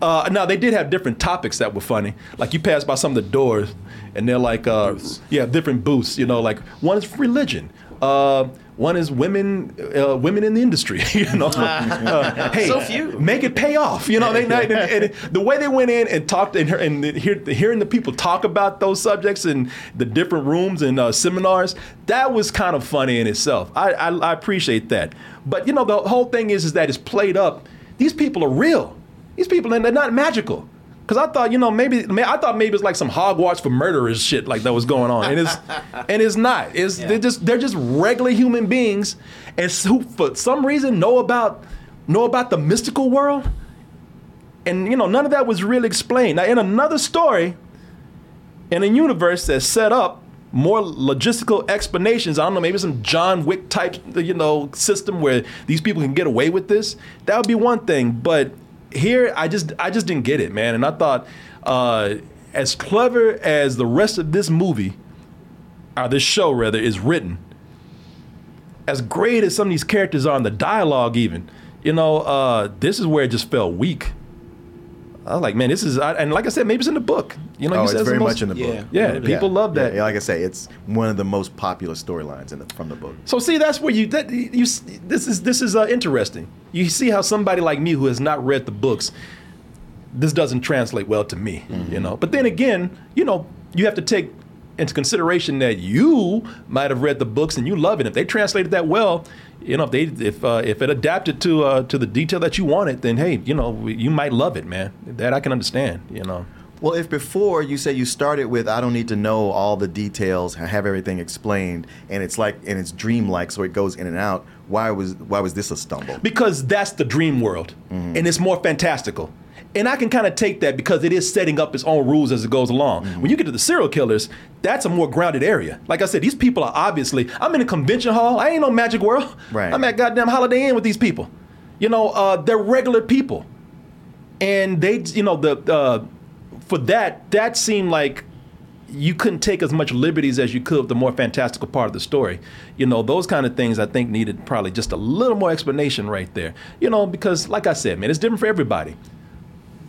Uh, now they did have different topics that were funny. Like you pass by some of the doors, and they're like, uh, yeah, different booths. You know, like one is religion. Uh, one is women, uh, women in the industry. [laughs] You know, Uh, hey, So few. make it pay off. You know, they, and, and the way they went in and talked and, and hear, hearing the people talk about those subjects in the different rooms and uh, seminars, that was kind of funny in itself. I, I, I appreciate that. But you know, the whole thing is is that it's played up. These people are real. These people, and they're not magical. Cause I thought, you know, maybe I thought maybe it's like some Hogwarts for murderers shit like that was going on, and it's [laughs] and it's not. It's they're just they're just regular human beings, and who for some reason know about know about the mystical world, and you know none of that was really explained. Now in another story, in a universe that's set up more logistical explanations. I don't know, maybe some John Wick type, you know, system where these people can get away with this. That would be one thing. But here, I just, I just didn't get it, man. And I thought, uh, as clever as the rest of this movie, or this show rather, is written, as great as some of these characters are in the dialogue, even, you know, uh, this is where it just felt weak. I was like, man, this is, I, and like I said, maybe it's in the book. You know, oh, you it's said very the most- much in the book. Yeah, yeah. people love that. Yeah, like I say, it's one of the most popular storylines in the, from the book. So see, that's where you that you this is this is uh, interesting. You see how somebody like me who has not read the books, this doesn't translate well to me, you know. But then again, you know, you have to take into consideration that you might have read the books and you love it. If they translated that well, you know, if they if uh, if it adapted to uh, to the detail that you wanted, then hey, you know, you might love it, man. That I can understand, you know. Well, if before you say you started with I don't need to know all the details, have everything explained, and it's like and it's dreamlike, so it goes in and out. Why was why was this a stumble? because that's the dream world and it's more fantastical and i can kind of take that because it is setting up its own rules as it goes along when you get to the serial killers that's a more grounded area like i said these people are obviously i'm in a convention hall i ain't no magic world Right. i'm at goddamn holiday inn with these people you know uh, they're regular people and they you know the uh, for that that seemed like you couldn't take as much liberties as you could with the more fantastical part of the story. You know, those kind of things I think needed probably just a little more explanation right there. You know, because like I said, man, it's different for everybody.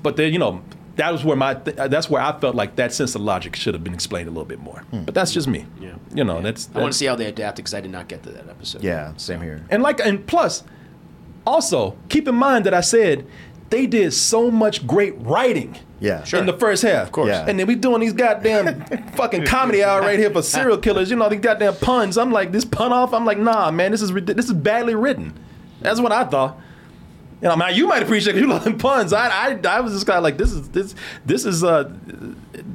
But then, you know, that was where my th- that's where I felt like that sense of logic should have been explained a little bit more. Hmm. But that's just me. Yeah. You know, that's, I want to see how they adapt because I did not get to that episode. Yeah, same here. and like and plus, also keep in mind that I said they did so much great writing. Yeah. sure. In the first half, of course. Yeah. And then we doing these goddamn fucking comedy hour right here for serial killers. You know these goddamn puns. I'm like this pun off. I'm like nah, man. This is this is badly written. That's what I thought. You know, man, you might appreciate it. You [laughs] love puns. I, I, I was just kind of like, this is this, this is. uh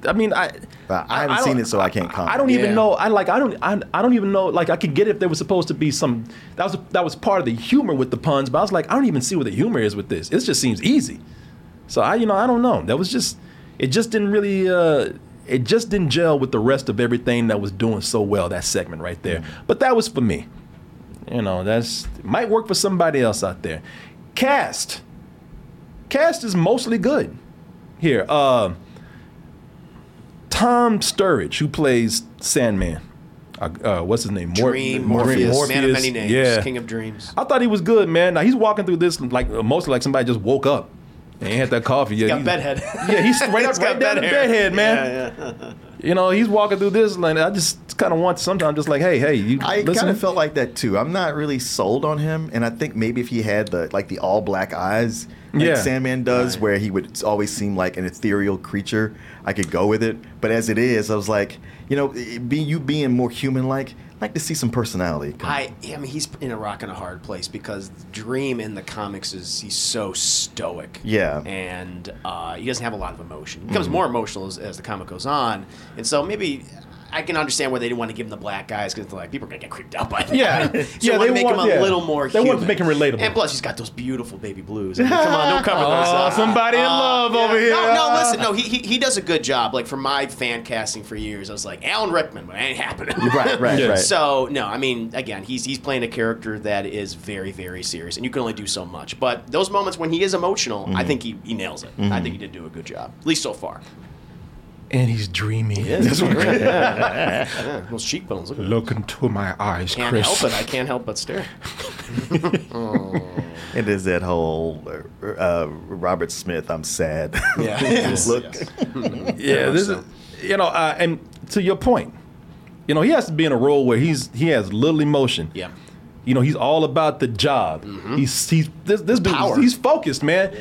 I mean, I, But I haven't don't- seen it, so I can't comment. I don't even Yeah. know. I like. I don't. I, I don't even know. Like, I could get it if there was supposed to be some. That was that was part of the humor with the puns. But I was like, I don't even see what the humor is with this. It just seems easy. So I, you know, I don't know. That was just. It just didn't really. uh It just didn't gel with the rest of everything that was doing so well. That segment right there. But that was for me. You know, that's might work for somebody else out there. Cast. Cast is mostly good. Here, uh, Tom Sturridge, who plays Sandman. Uh, uh, what's his name? Mor- Dream, Mor- Morpheus, man of many names, Yeah, king of dreams. I thought he was good, man. Now he's walking through this like mostly like somebody just woke up and ain't had that coffee yet. Got He's- bedhead. Yeah, he's right [laughs] up got right down bed the bedhead, man. Yeah, yeah. [laughs] You know, he's walking through this, and I just kind of want sometimes just like, hey, hey, you I kind of felt like that too. I'm not really sold on him, and I think maybe if he had the like the all black eyes, like Yeah. Sandman does, where he would always seem like an ethereal creature, I could go with it. But as it is, I was like, you know, it- be you being more human like, like to see some personality. I, I mean, he's in a rock and a hard place because Dream in the comics is he's so stoic. Yeah. and uh, he doesn't have a lot of emotion. He becomes Mhm. more emotional as, as the comic goes on, and so maybe. I can understand why they didn't want to give him the black guys because like people are gonna get creeped out by that. Yeah. [laughs] so Yeah, they want to make want- him a yeah. little more. They want to make him relatable. And plus, he's got those beautiful baby blues. I mean, come on, don't cover [laughs] those. Up. somebody in love over here. No, no, listen, no. He, he he does a good job. Like for my fan casting for years, I was like Alan Rickman, but it ain't happening. Right, right, Yeah. [laughs] right. So no, I mean, again, he's he's playing a character that is very, very serious, and you can only do so much. But those moments when he is emotional, I Mhm. think he, he nails it. I Mhm. think he did do a good job, at least so far. And he's dreamy. That's what yeah, [laughs] those cheekbones. Look, Look into my eyes, can't Chris. help it. I can't help but stare. [laughs] It is that whole uh, Robert Smith. I'm sad. Yeah. [laughs] Yes, Look. yes. yeah, this is, you know, uh, and to your point, you know, he has to be in a role where he's he has little emotion. Yeah. You know, he's all about the job. He's he's this this dude, Power. he's focused, man.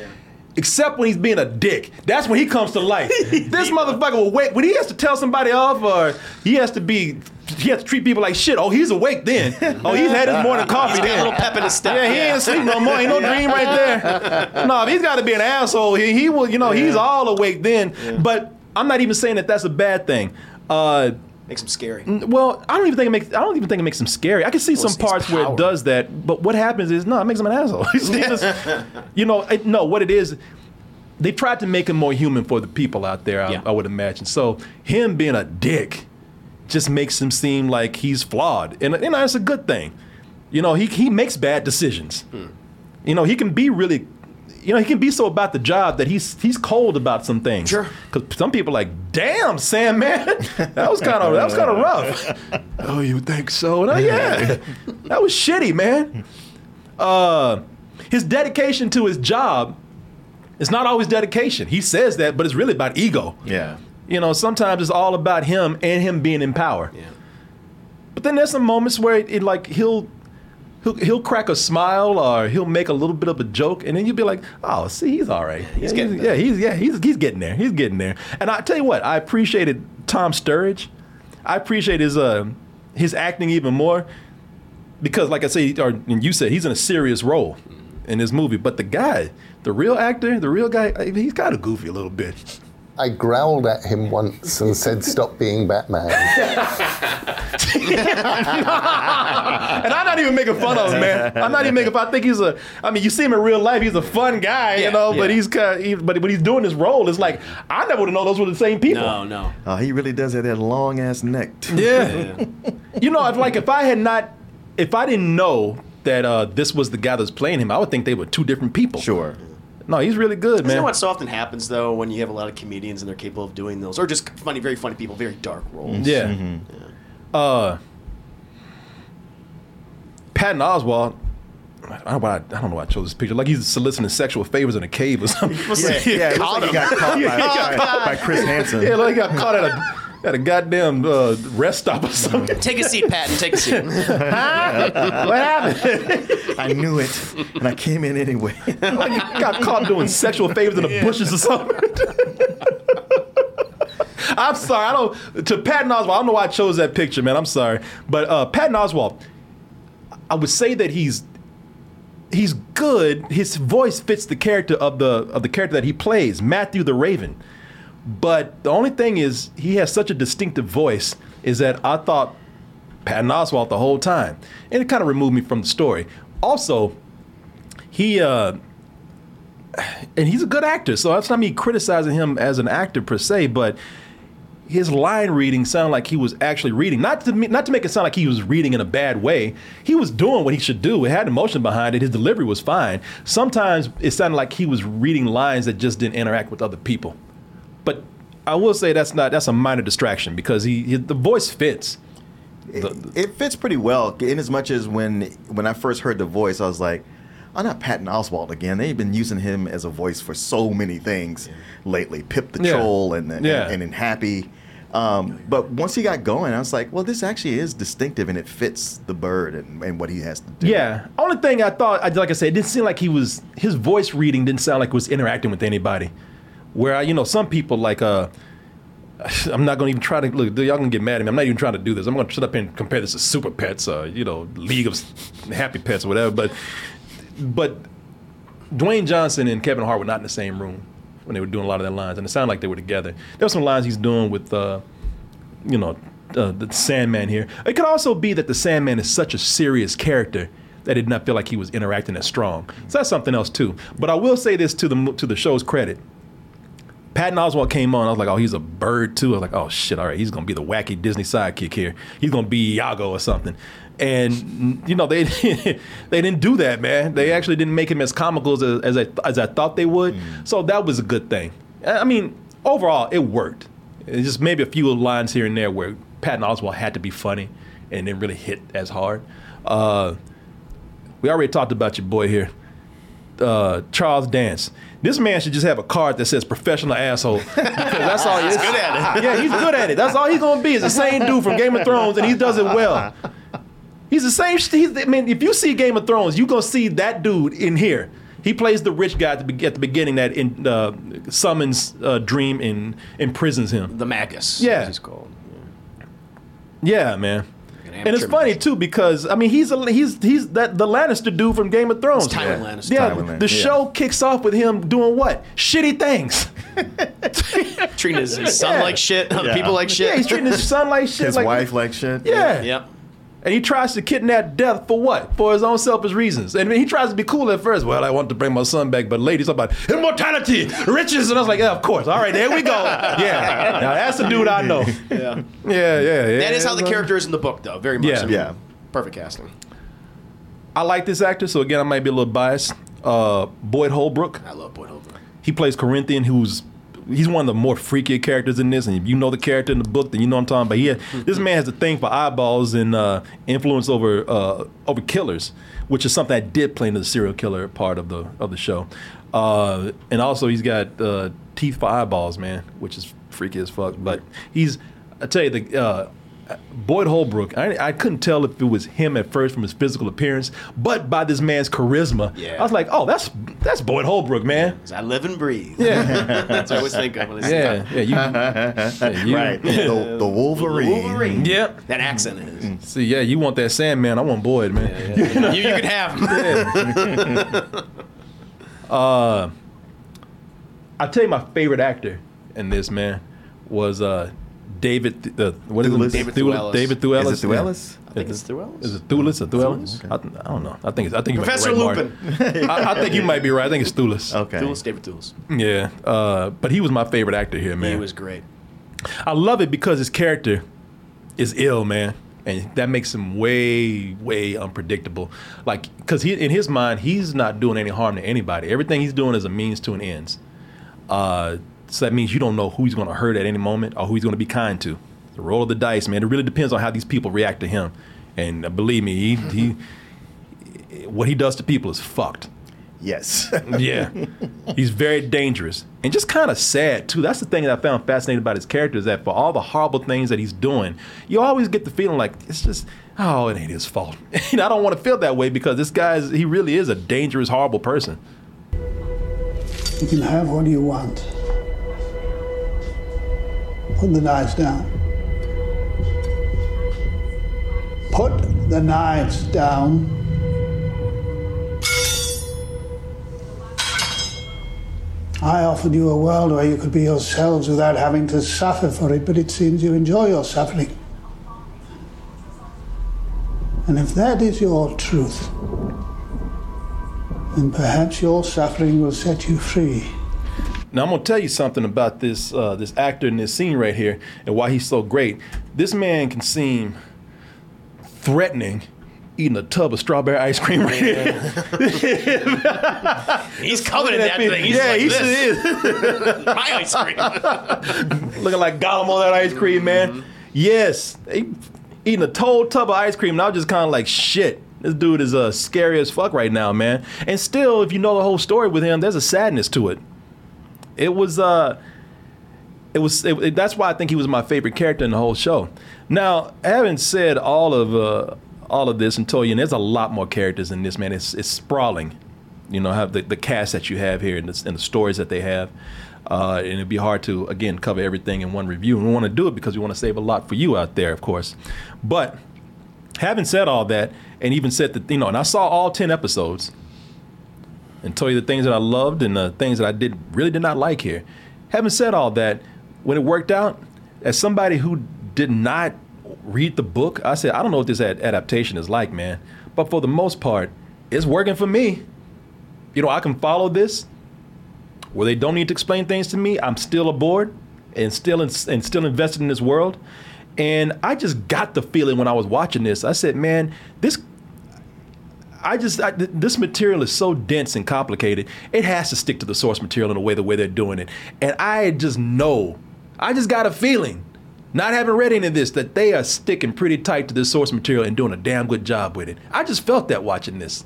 Except when he's being a dick. That's when he comes to life. [laughs] this motherfucker will wait when he has to tell somebody off or he has to be he has to treat people like shit. Oh, he's awake then. [laughs] Oh, he's had his morning coffee then. a little pep in his step. Yeah, he ain't asleep no more. Ain't no dream right there. [laughs] No, if he's got to be an asshole, he, he will. You know, he's all awake then. But I'm not even saying that that's a bad thing. Uh, Makes him scary. well, I don't even think it makes. I don't even think it makes him scary. I can see Well, some it's- it's parts where it does that, but what happens is no, it makes him an asshole. [laughs] Just- [laughs] you know, it, no, what it is. They tried to make him more human for the people out there. I, Yeah. I would imagine. So him being a dick just makes him seem like he's flawed, and you know that's a good thing. You know, he he makes bad decisions. Hmm. You know, he can be really, you know, he can be so about the job that he's he's cold about some things. Sure. Because some people are like, damn, Sam, man, that was kind of that was kind of rough. [laughs] oh, you think so? No, yeah, [laughs] that was shitty, man. Uh, his dedication to his job is not always dedication. He says that, but it's really about ego. Yeah. You know, sometimes it's all about him and him being in power. Yeah. But then there's some moments where it, it like he'll he'll he'll crack a smile or he'll make a little bit of a joke, and then you'll be like, oh, see, he's all right. he's yeah, getting yeah, he's yeah, he's he's getting there. He's getting there. And I tell you what, I appreciated Tom Sturridge. I appreciate his uh his acting even more because, like I say, or and you said, he's in a serious role in this movie. But the guy, the real actor, the real guy, he's kind of goofy a little bit. I growled at him once and said, "Stop being Batman." [laughs] and I'm not even making fun of him, man. I'm not even making fun. I think he's a. I mean, you see him in real life. He's a fun guy, you Yeah, know. But he's kind. Of, he, but when he's doing his role, it's like I never would have known those were the same people. No, no. Oh, he really does have that long ass neck. too. Yeah. you know, if like if I had not, if I didn't know that uh, this was the guy that's playing him, I would think they were two different people. Sure. No, he's really good, man. You know what so often happens though when you have a lot of comedians and they're capable of doing those, or just funny, very funny people, very dark roles? Yeah. Mm-hmm. Uh, Patton Oswalt. I don't, know why I, I don't know why I chose this picture. Like he's soliciting sexual favors in a cave or something. [laughs] Yeah, yeah, it looks like he got [laughs] caught by, got caught. by Chris Hansen. Yeah, like he got caught at a at a goddamn uh, rest stop or something. [laughs] Take a seat, Patton. Take a seat. what happened? I knew it, and I came in anyway. [laughs] like he got caught doing sexual favors in the bushes or something. [laughs] I'm sorry. I don't. To Patton Oswalt, I don't know why I chose that picture, man. I'm sorry, but uh, Patton Oswalt, I would say that he's he's good. His voice fits the character of the of the character that he plays, Matthew the Raven. But the only thing is, he has such a distinctive voice. Is that I thought Patton Oswalt the whole time, and it kind of removed me from the story. Also, he uh, and he's a good actor, so that's not me criticizing him as an actor per se, but his line reading sounded like he was actually reading. Not to me, not to make it sound like he was reading in a bad way. He was doing what he should do. It had emotion behind it. His delivery was fine. Sometimes it sounded like he was reading lines that just didn't interact with other people. But I will say that's not that's a minor distraction because he, he the voice fits. It, it fits pretty well, in as much as when when I first heard the voice, I was like, I'm not Patton Oswalt again." They've been using him as a voice for so many things lately. Pip the Yeah. Troll and and, Yeah. and in Happy. Um, but once he got going, I was like, well, this actually is distinctive and it fits the bird and, and what he has to do. Yeah. Only thing I thought, like I said, it didn't seem like he was his voice reading didn't sound like he was interacting with anybody. Where I, you know, some people like uh. [sighs] I'm not gonna even try to look. Y'all gonna get mad at me. I'm not even trying to do this. I'm gonna shut up and compare this to Super Pets, uh, you know, League of [laughs] Happy Pets or whatever. But, but Dwayne Johnson and Kevin Hart were not in the same room when they were doing a lot of their lines, and it sounded like they were together. There were some lines he's doing with, uh, you know, uh, the Sandman here. It could also be that the Sandman is such a serious character that it did not feel like he was interacting as strong. So that's something else too. But I will say this to the to the show's credit. Patton Oswalt came on. I was like, oh, he's a bird too. I was like, oh shit, all right, he's gonna be the wacky Disney sidekick here. He's gonna be Iago or something. And you know they [laughs] they didn't do that, man. They actually didn't make him as comical as as I, as I thought they would. So that was a good thing. I mean, overall, it worked. It's just maybe a few lines here and there where Patton Oswalt had to be funny and didn't really hit as hard. Uh, we already talked about your boy here, uh, Charles Dance. This man should just have a card that says professional asshole. [laughs] Because that's all he is. He's good at it. Yeah, he's good at it. That's all he's gonna be. Is the same dude from Game of Thrones, and he does it well. He's the same. He's, I mean, if you see Game of Thrones, you gonna see that dude in here. He plays the rich guy at the, at the beginning that in, uh, summons uh, Dream and imprisons him. The Magus. Yeah. he's called. Yeah, man. An And it's amateur funny too because I mean he's a, he's he's that the Lannister dude from Game of Thrones. It's Tywin Lannister. Yeah, Tywin the Lannister, yeah. show kicks off with him doing what? Shitty things. [laughs] Treating his, his son Yeah. like shit. Other Yeah. people like shit. Yeah, he's treating his son like [laughs] shit. His like, wife like shit. Yeah. Yep. And he tries to kidnap Death for what? For his own selfish reasons. And he tries to be cool at first. Well, I want to bring my son back, but ladies talk about immortality, riches, and I was like, yeah, of course. All right, there we go. Yeah, [laughs] now that's the dude I know. Yeah. Yeah, yeah, yeah. That is how the character is in the book, though. Very much. Yeah. I mean, Yeah. Perfect casting. I like this actor, so again, I might be a little biased. Uh, Boyd Holbrook. I love Boyd Holbrook. He plays Corinthian, who's he's one of the more freakier characters in this. And if you know the character in the book, then you know what I'm talking about. He had, this man has a thing for eyeballs and uh, influence over uh, over killers, which is something that did play into the serial killer part of the of the show. Uh, and also, he's got uh, teeth for eyeballs, man, which is freaky as fuck. But he's, I tell you, the uh, Boyd Holbrook, I, I couldn't tell if it was him at first from his physical appearance, but by this man's charisma, Yeah. I was like, oh, that's that's Boyd Holbrook, man. 'Cause I live and breathe. Yeah. [laughs] That's what I always think of when I Yeah, that. yeah, you, [laughs] yeah, you- Right. The, the Wolverine. Wolverine. Yep. That accent is. See, yeah, you want that Sandman? I want Boyd, man. you, you can have him. [laughs] Uh, I tell you, my favorite actor in this man was uh, David. Th- uh, what is Thewlis? it? David Thewlis- Thewlis. David Thewlis. Is it Thewlis? I think it's Thewlis. Is it Thewlis or Thewlis? I, I don't know. I think it's. I think you Professor might be right, Lupin. Mark. [laughs] I, I think you might be right. I think it's Thewlis. Okay. Tools, David Tools. Yeah, uh, but he was my favorite actor here, man. He was great. I love it because his character is ill, man, and that makes him way, way unpredictable. Like, because he, in his mind, he's not doing any harm to anybody. Everything he's doing is a means to an ends. Uh, so that means you don't know who he's going to hurt at any moment or who he's going to be kind to. The roll of the dice, man. It really depends on how these people react to him. And uh, believe me, he, he, what he does to people is fucked. Yes. [laughs] Yeah. He's very dangerous and just kind of sad, too. That's the thing that I found fascinating about his character is that for all the horrible things that he's doing, you always get the feeling like it's just, oh, it ain't his fault. [laughs] and I don't want to feel that way because this guy is, he really is a dangerous, horrible person. You can have what you want. Put the knives down. Put the knives down. I offered you a world where you could be yourselves without having to suffer for it, but it seems you enjoy your suffering. And if that is your truth, then perhaps your suffering will set you free. Now I'm gonna tell you something about this uh, this actor in this scene right here and why he's so great. This man can seem threatening eating a tub of strawberry ice cream right here. [laughs] He's coming in that thing. He's yeah, like he is. [laughs] My ice cream. [laughs] Looking like Gollum on that ice cream, man. Yes, he, eating a whole tub of ice cream, and I was just kind of like, shit. This dude is uh, scary as fuck right now, man. And still, if you know the whole story with him, there's a sadness to it. It was uh, it was it, it- that's why I think he was my favorite character in the whole show. Now, having said all of uh, all of this and told you, and there's a lot more characters in this man. It's it's sprawling. You know, have the, the cast that you have here and the, and the stories that they have. Uh, and it'd be hard to again cover everything in one review. And we want to do it because we want to save a lot for you out there, of course. But having said all that, and even said that you know, and I saw all ten episodes, and tell you the things that I loved and the things that I did really did not like here. Having said all that, when it worked out, as somebody who did not read the book, I said, I don't know what this ad- adaptation is like, man. But for the most part, it's working for me. You know, I can follow this where they don't need to explain things to me. I'm still aboard and still in, and still invested in this world. And I just got the feeling when I was watching this. I said, man, this I just I, th- this material is so dense and complicated. It has to stick to the source material in a way the way they're doing it. And I just know, I just got a feeling, not having read any of this, that they are sticking pretty tight to the source material and doing a damn good job with it. I just felt that watching this.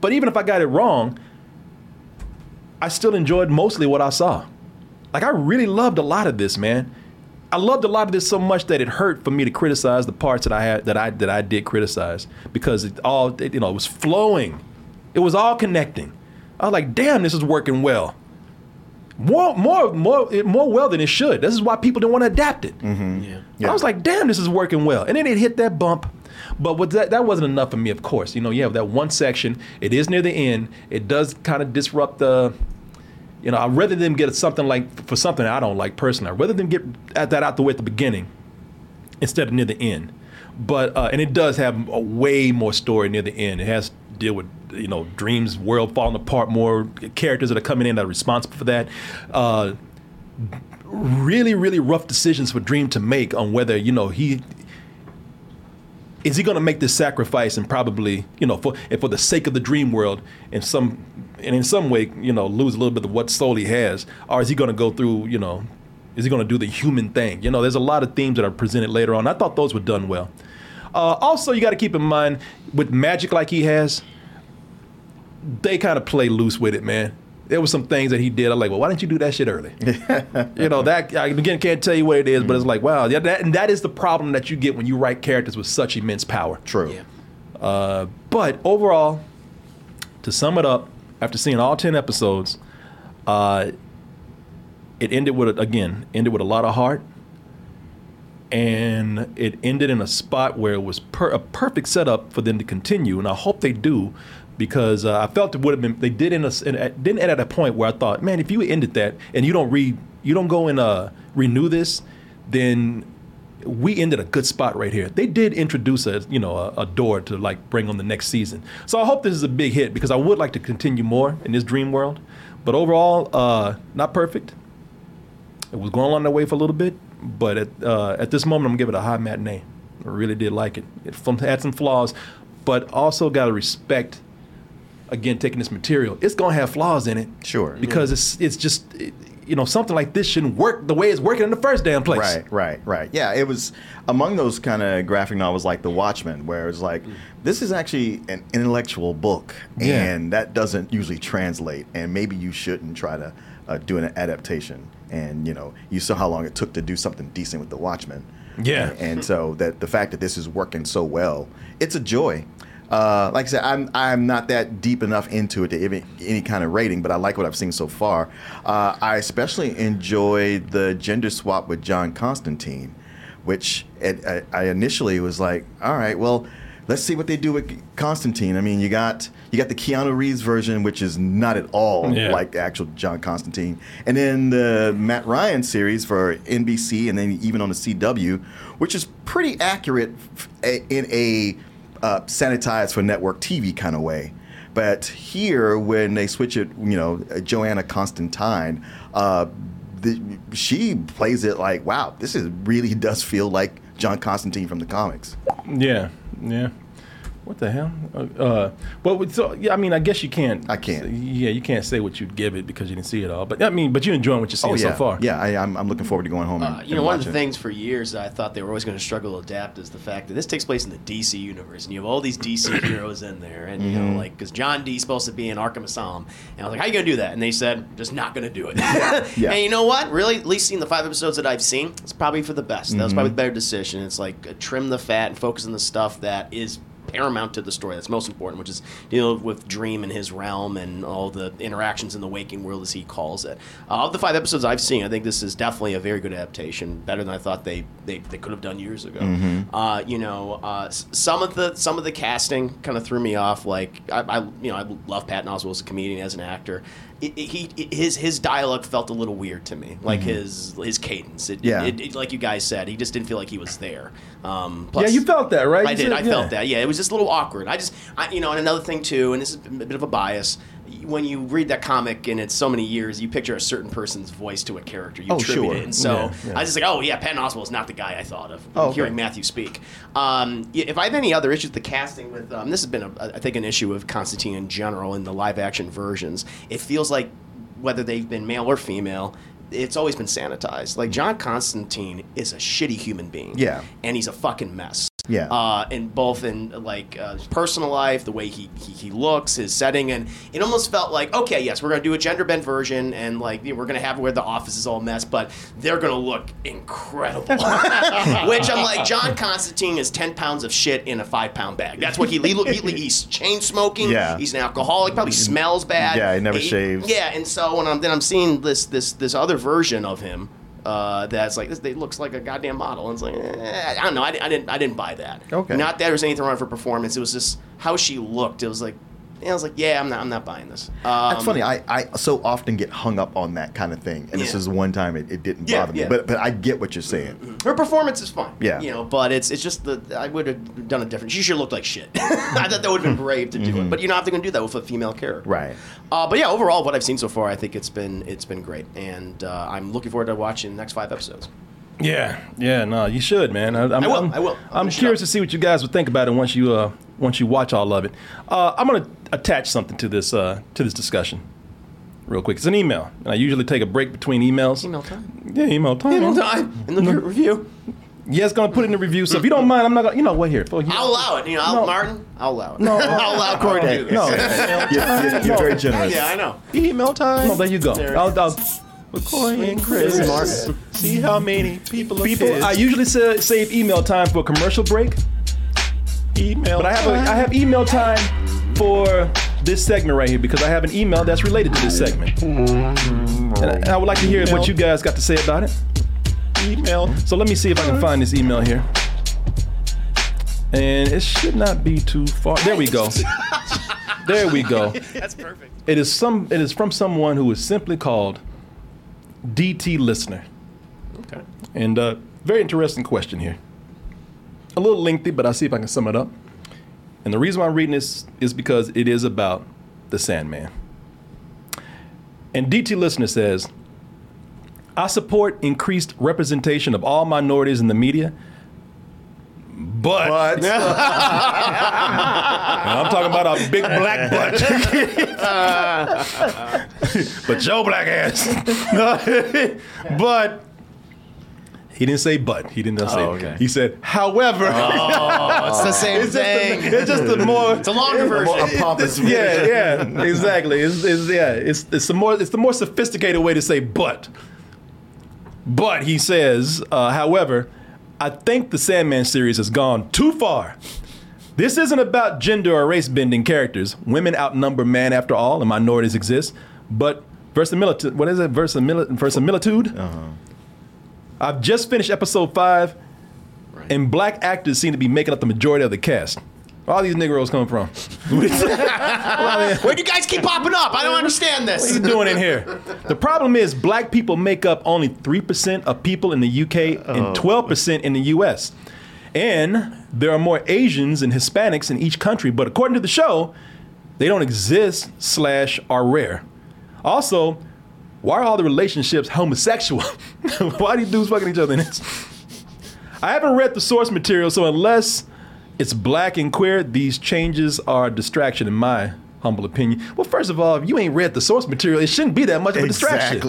But even if I got it wrong, I still enjoyed mostly what I saw. Like I really loved a lot of this, man. I loved a lot of this so much that it hurt for me to criticize the parts that I had that I that I did criticize because it all it, you know it was flowing, it was all connecting. I was like, damn, this is working well. More more more more well than it should. This is why people didn't want to adapt it. Mm-hmm. I was like, damn, this is working well. And then it hit that bump. But what that, that wasn't enough for me, of course. You know, you have that one section. It is near the end. It does kind of disrupt the, you know, I'd rather them get something like, for something I don't like personally, I'd rather them get at that out the way at the beginning instead of near the end. But, uh, and it does have a way more story near the end. It has to deal with, you know, dreams, world falling apart, more characters that are coming in that are responsible for that. Uh, really, really rough decisions for Dream to make on whether, you know, he is he going to make this sacrifice and probably, you know, for for the sake of the dream world, in some and in some way, you know, lose a little bit of what soul he has, or is he going to go through, you know, is he going to do the human thing? You know, there's a lot of themes that are presented later on. I thought those were done well. Uh, also, you got to keep in mind with magic like he has, they kind of play loose with it, man. There was some things that he did. I'm like, well, why didn't you do that shit early? [laughs] you know that I, again can't tell you what it is, but it's like, wow, yeah, that, and that is the problem that you get when you write characters with such immense power. True. Yeah. Uh, but overall, to sum it up, after seeing all ten episodes, uh, it ended with again ended with a lot of heart, and it ended in a spot where it was per, a perfect setup for them to continue, and I hope they do. Because uh, I felt it would have been, they did in a, in didn't end at a point where I thought, man, if you ended that and you don't read, you don't go and uh, renew this, then we ended a good spot right here. They did introduce a you know a, a door to like bring on the next season. So I hope this is a big hit because I would like to continue more in this dream world. But overall, uh, not perfect. It was going along that way for a little bit, but at uh, at this moment, I'm gonna give it a high matinee. I really did like it. It had some flaws, but also got to respect. Again, taking this material, it's gonna have flaws in it. Sure. Because it's it's just it- you know something like this shouldn't work the way it's working in the first damn place. Right, right, right. Yeah, it was among those kind of graphic novels like The Watchmen, where it's like, this is actually an intellectual book, Yeah. and that doesn't usually translate, and maybe you shouldn't try to uh, do an adaptation. And you know, you saw how long it took to do something decent with The Watchmen. Yeah. And, and so that the fact that this is working so well, it's a joy. Uh, like I said, I'm I'm not that deep enough into it to give any kind of rating, but I like what I've seen so far. Uh, I especially enjoyed the gender swap with John Constantine, which it, I, I initially was like, all right, well, let's see what they do with Constantine. I mean, you got you got the Keanu Reeves version, which is not at all Yeah. like actual John Constantine, and then the Matt Ryan series for NBC, and then even on the CW, which is pretty accurate in a uh, sanitized for network TV kind of way. But here, when they switch it, you know, Joanna Constantine, uh, the, she plays it like, wow, this is really [laughs] does feel like John Constantine from the comics. Yeah, yeah. What the hell? Uh, uh, but so yeah, I mean, I guess you can't. I can't. Yeah, you can't say what you'd give it because you didn't see it all. But I mean, but you're enjoying what you're seeing oh yeah, so far. yeah. I, I'm, I'm looking forward to going home. And, Uh, you know, and one of the watching. things for years that I thought they were always going to struggle to adapt is the fact that this takes place in the DC universe, and you have all these DC [clears throat] heroes in there, and you know, Mhm. like because John Dee's supposed to be in Arkham Asylum, and I was like, "How you going to do that?" And they said, "Just not going to do it." [laughs] Yeah. [laughs] And you know what? Really, at least seeing the five episodes that I've seen, it's probably for the best. That was probably the better decision. It's like uh, trim the fat and focus on the stuff that is paramount to the story that's most important which is deal with dream and his realm and all the interactions in the waking world as he calls it. Uh, of the five episodes i've seen i think this is definitely a very good adaptation better than i thought they they, they could have done years ago. Mhm. uh, you know uh, some of the some of the casting kind of threw me off like I, I you know i love patton oswalt as a comedian as an actor it, it- he it- his his dialogue felt a little weird to me like Mhm. his his cadence it, Yeah. like you guys said he just didn't feel like he was there um, Yeah, you felt that, right? I You did. said- I yeah. felt that. Yeah, it was just a little awkward. I just, I, you know, and another thing too, and this is a bit of a bias. When you read that comic and it's so many years, you picture a certain person's voice to a character. You Oh, attribute sure. it, and so Yeah, yeah. I was just like, oh yeah, Patton Oswalt is not the guy I thought of. Oh, okay. Hearing Matthew speak. Um, if I have any other issues with the casting, with um, this has been, a, I think, an issue of Constantine in general in the live action versions. It feels like whether they've been male or female. It's always been sanitized. Like John Constantine is a shitty human being. Yeah. and he's a fucking mess. Yeah. Uh, in both in like uh, his personal life, the way he, he he looks, his setting, and it almost felt like okay, yes, we're gonna do a gender bent version, and like you know, we're gonna have where the office is all mess, but they're gonna look incredible. [laughs] Which I'm like, John Constantine is ten pounds of shit in a five pound bag. That's what he, he, he he's chain smoking. Yeah. He's an alcoholic. Probably smells bad. Yeah, he never shaves. Yeah, and so when I'm then I'm seeing this this this other version of him. Uh, that's like this. It looks like a goddamn model, and it's like eh, I don't know. I, I didn't. I didn't buy that. Okay. Not that there was anything wrong with her performance. It was just how she looked. It was like, yeah, I was like, yeah, I'm not. I'm not buying this. Um, That's funny. I, I so often get hung up on that kind of thing, and this Yeah. is one time it, it didn't Yeah, bother me. But but I get what you're saying. her performance is fine. Yeah. You know, but it's it's just the I would have done it different. She should have looked like shit. [laughs] I thought that would have been brave to do it, Mhm. but you're not going to do that with a female character. Right. Uh, but yeah, overall, what I've seen so far, I think it's been it's been great, and uh, I'm looking forward to watching the next five episodes. Yeah, yeah, no, you should, man. I, I'm, I will, I'm, I will. I'll I'm curious up. to see what you guys would think about it once you uh, once you watch all of it. Uh, I'm gonna attach something to this uh, to this discussion, real quick. It's an email, and I usually take a break between emails. Email time. Yeah, email time. Email time in the review. Yeah, it's gonna put it in the review. So if you don't mind, I'm not gonna. You know what? Here, for you. I'll allow it. You know, I'll, Martin, I'll allow it. No. [laughs] I'll allow Corey to do this. [laughs] No. You're, you're- you're very generous. Yeah, I know. Email time. No, there you go. There it I'll, I'll, with Corey and Chris. Martin. See how many people. Are. People. I usually sa- save email time for a commercial break. Email. But I have a, I have email time for this segment right here because I have an email that's related to this segment. And I, and I would like to hear what you guys got to say about it. Email. So let me see if I can find this email here. And it should not be too far. There we go. [laughs] There we go. That's perfect. It is some. It is from someone who is simply called DT Listener. Okay. And uh, very interesting question here. A little lengthy, but I'll see if I can sum it up. And the reason why I'm reading this is because it is about the Sandman. And DT Listener says, I support increased representation of all minorities in the media, but, [laughs] I'm talking about a big black butt. [laughs] but Joe black ass. [laughs] but he didn't say but. He didn't say. Oh, okay. He said, however. Oh, it's the same It's just thing. the- it's just the more. It's a longer version. A pompous Yeah, yeah, exactly. It's, it's yeah, it's it's the more it's the more sophisticated way to say but. But he says, uh, however, I think the Sandman series has gone too far. This isn't about gender or race bending characters. Women outnumber man after all, and minorities exist. But verisimilitude, what is it? Versimili- verisimilitude? Uh-huh. I've just finished episode five, and black actors seem to be making up the majority of the cast. Where all these Negroes coming from? [laughs] Where do you guys keep popping up? I don't understand this. What are you doing in here? The problem is black people make up only 3% of people in the UK and 12% in the US. And there are more Asians and Hispanics in each country, but according to the show, they don't exist slash are rare. Also, why are all the relationships homosexual? [laughs] why do these dudes fucking each other in this? I haven't read the source material, so unless it's black and queer, these changes are a distraction in my humble opinion. Well, first of all, if you ain't read the source material, it shouldn't be that much of a distraction.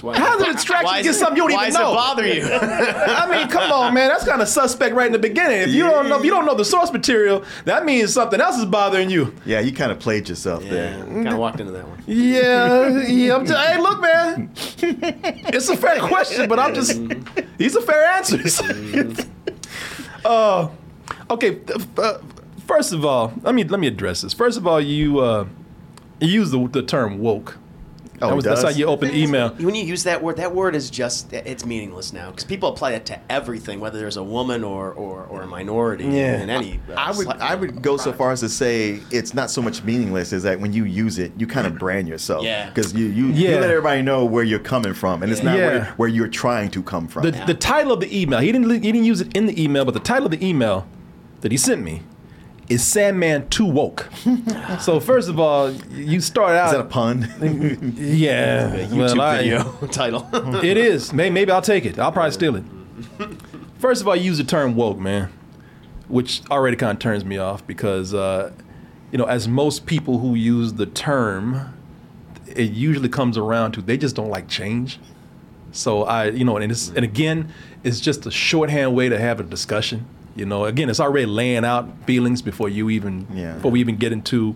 How's it a distraction Why to is get it- something you don't why even does it bother you? [laughs] I mean, come on, man. That's kind of suspect right in the beginning. If you don't know, if you don't know the source material, that means something else is bothering you. Yeah, you kind of played yourself there. Kind of walked into that one. Yeah, yeah. I'm just, [laughs] hey, look, man. It's a fair question, but I'm just. These are fair answers. Mm-hmm. Uh, okay. Uh, first of all, let me let me address this. First of all, you uh, you use the, the term woke. Oh, that he was, that's how you open email. When you use that word, that word is just, it's meaningless now because people apply it to everything, whether there's a woman or, or, or a minority in any. uh, I would I would go so far as to say it's not so much meaningless as that when you use it, you kind of brand yourself. Yeah. Because you you, Yeah. you let everybody know where you're coming from, and it's not Yeah. where, where you're trying to come from. The, the title of the email, he didn't he didn't use it in the email, but the title of the email that he sent me is Sandman Too Woke. [laughs] so first of all, you start out. Is that a pun? [laughs] yeah, YouTube well, I- video [laughs] title. it is. Maybe, maybe I'll take it. I'll probably steal it. First of all, you use the term woke, man, which already kind of turns me off because, uh, you know, as most people who use the term, it usually comes around to they just don't like change. So I, you know, and it's and again, it's just a shorthand way to have a discussion. You know, again, it's already laying out feelings before you even Yeah. before we even get into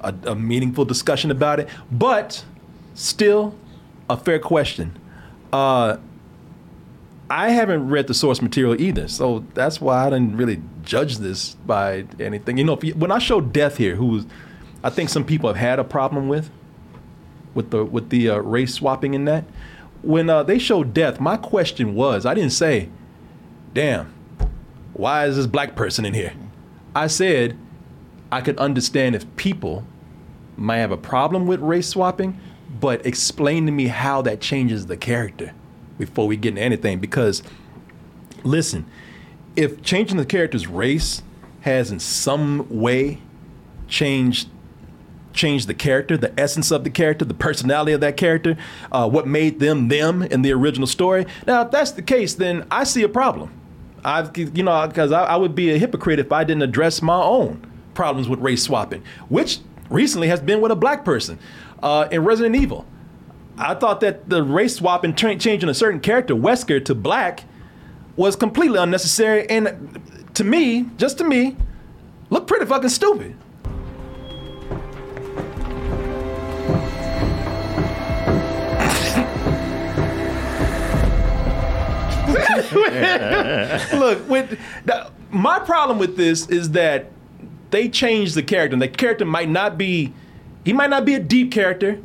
a, a meaningful discussion about it. But still, a fair question. Uh, I haven't read the source material either, so that's why I didn't really judge this by anything. You know, if you, when I show Death here, who I think some people have had a problem with, with the with the uh, race swapping in that, when uh, they showed Death, my question was, I didn't say, "Damn, why is this black person in here?" I said, I could understand if people might have a problem with race swapping, but explain to me how that changes the character before we get into anything. Because, listen, if changing the character's race has in some way changed changed the character, the essence of the character, the personality of that character, uh, what made them them in the original story. Now, if that's the case, then I see a problem. I've, you know, because I, I would be a hypocrite if I didn't address my own problems with race swapping, which recently has been with a black person uh, in Resident Evil. I thought that the race swapping, tra- changing a certain character, Wesker, to black, was completely unnecessary, and to me, just to me, looked pretty fucking stupid. [laughs] Look, with the, my problem with this is that they changed the character. And the character might not be, he might not be a deep character.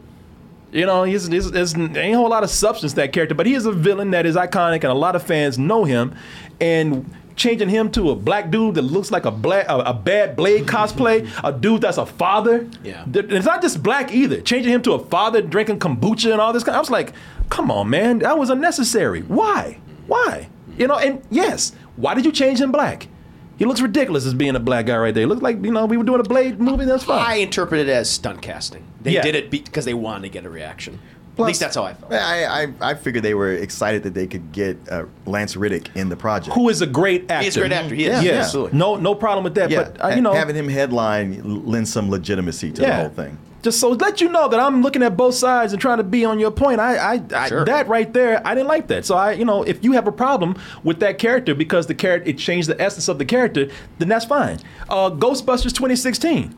You know, he's, he's, there's ain't a whole lot of substance to that character, but he is a villain that is iconic, and a lot of fans know him. And changing him to a black dude that looks like a black, a, a bad Blade cosplay, a dude that's a father. Yeah. It's not just black either. Changing him to a father drinking kombucha and all this kind. I was like, come on, man, that was unnecessary. Why? Why? You know, and yes, why did you change him black? He looks ridiculous as being a black guy right there. He looks like you know we were doing a Blade movie. That's fine. I interpret it as stunt casting. They Yeah. did it because they wanted to get a reaction. At least that's how I felt. I, I I figured they were excited that they could get uh, Lance Reddick in the project. Who is a great actor? He's a great actor. He is. Yeah, Yeah, absolutely. no, no problem with that. Yeah, But uh, you know, having him headline lends some legitimacy to the whole thing. Just so let you know that I'm looking at both sides and trying to be on your point. I, I, I Sure. that right there, I didn't like that. So I, you know, if you have a problem with that character because the character it changed the essence of the character, then that's fine. Uh, Ghostbusters 2016.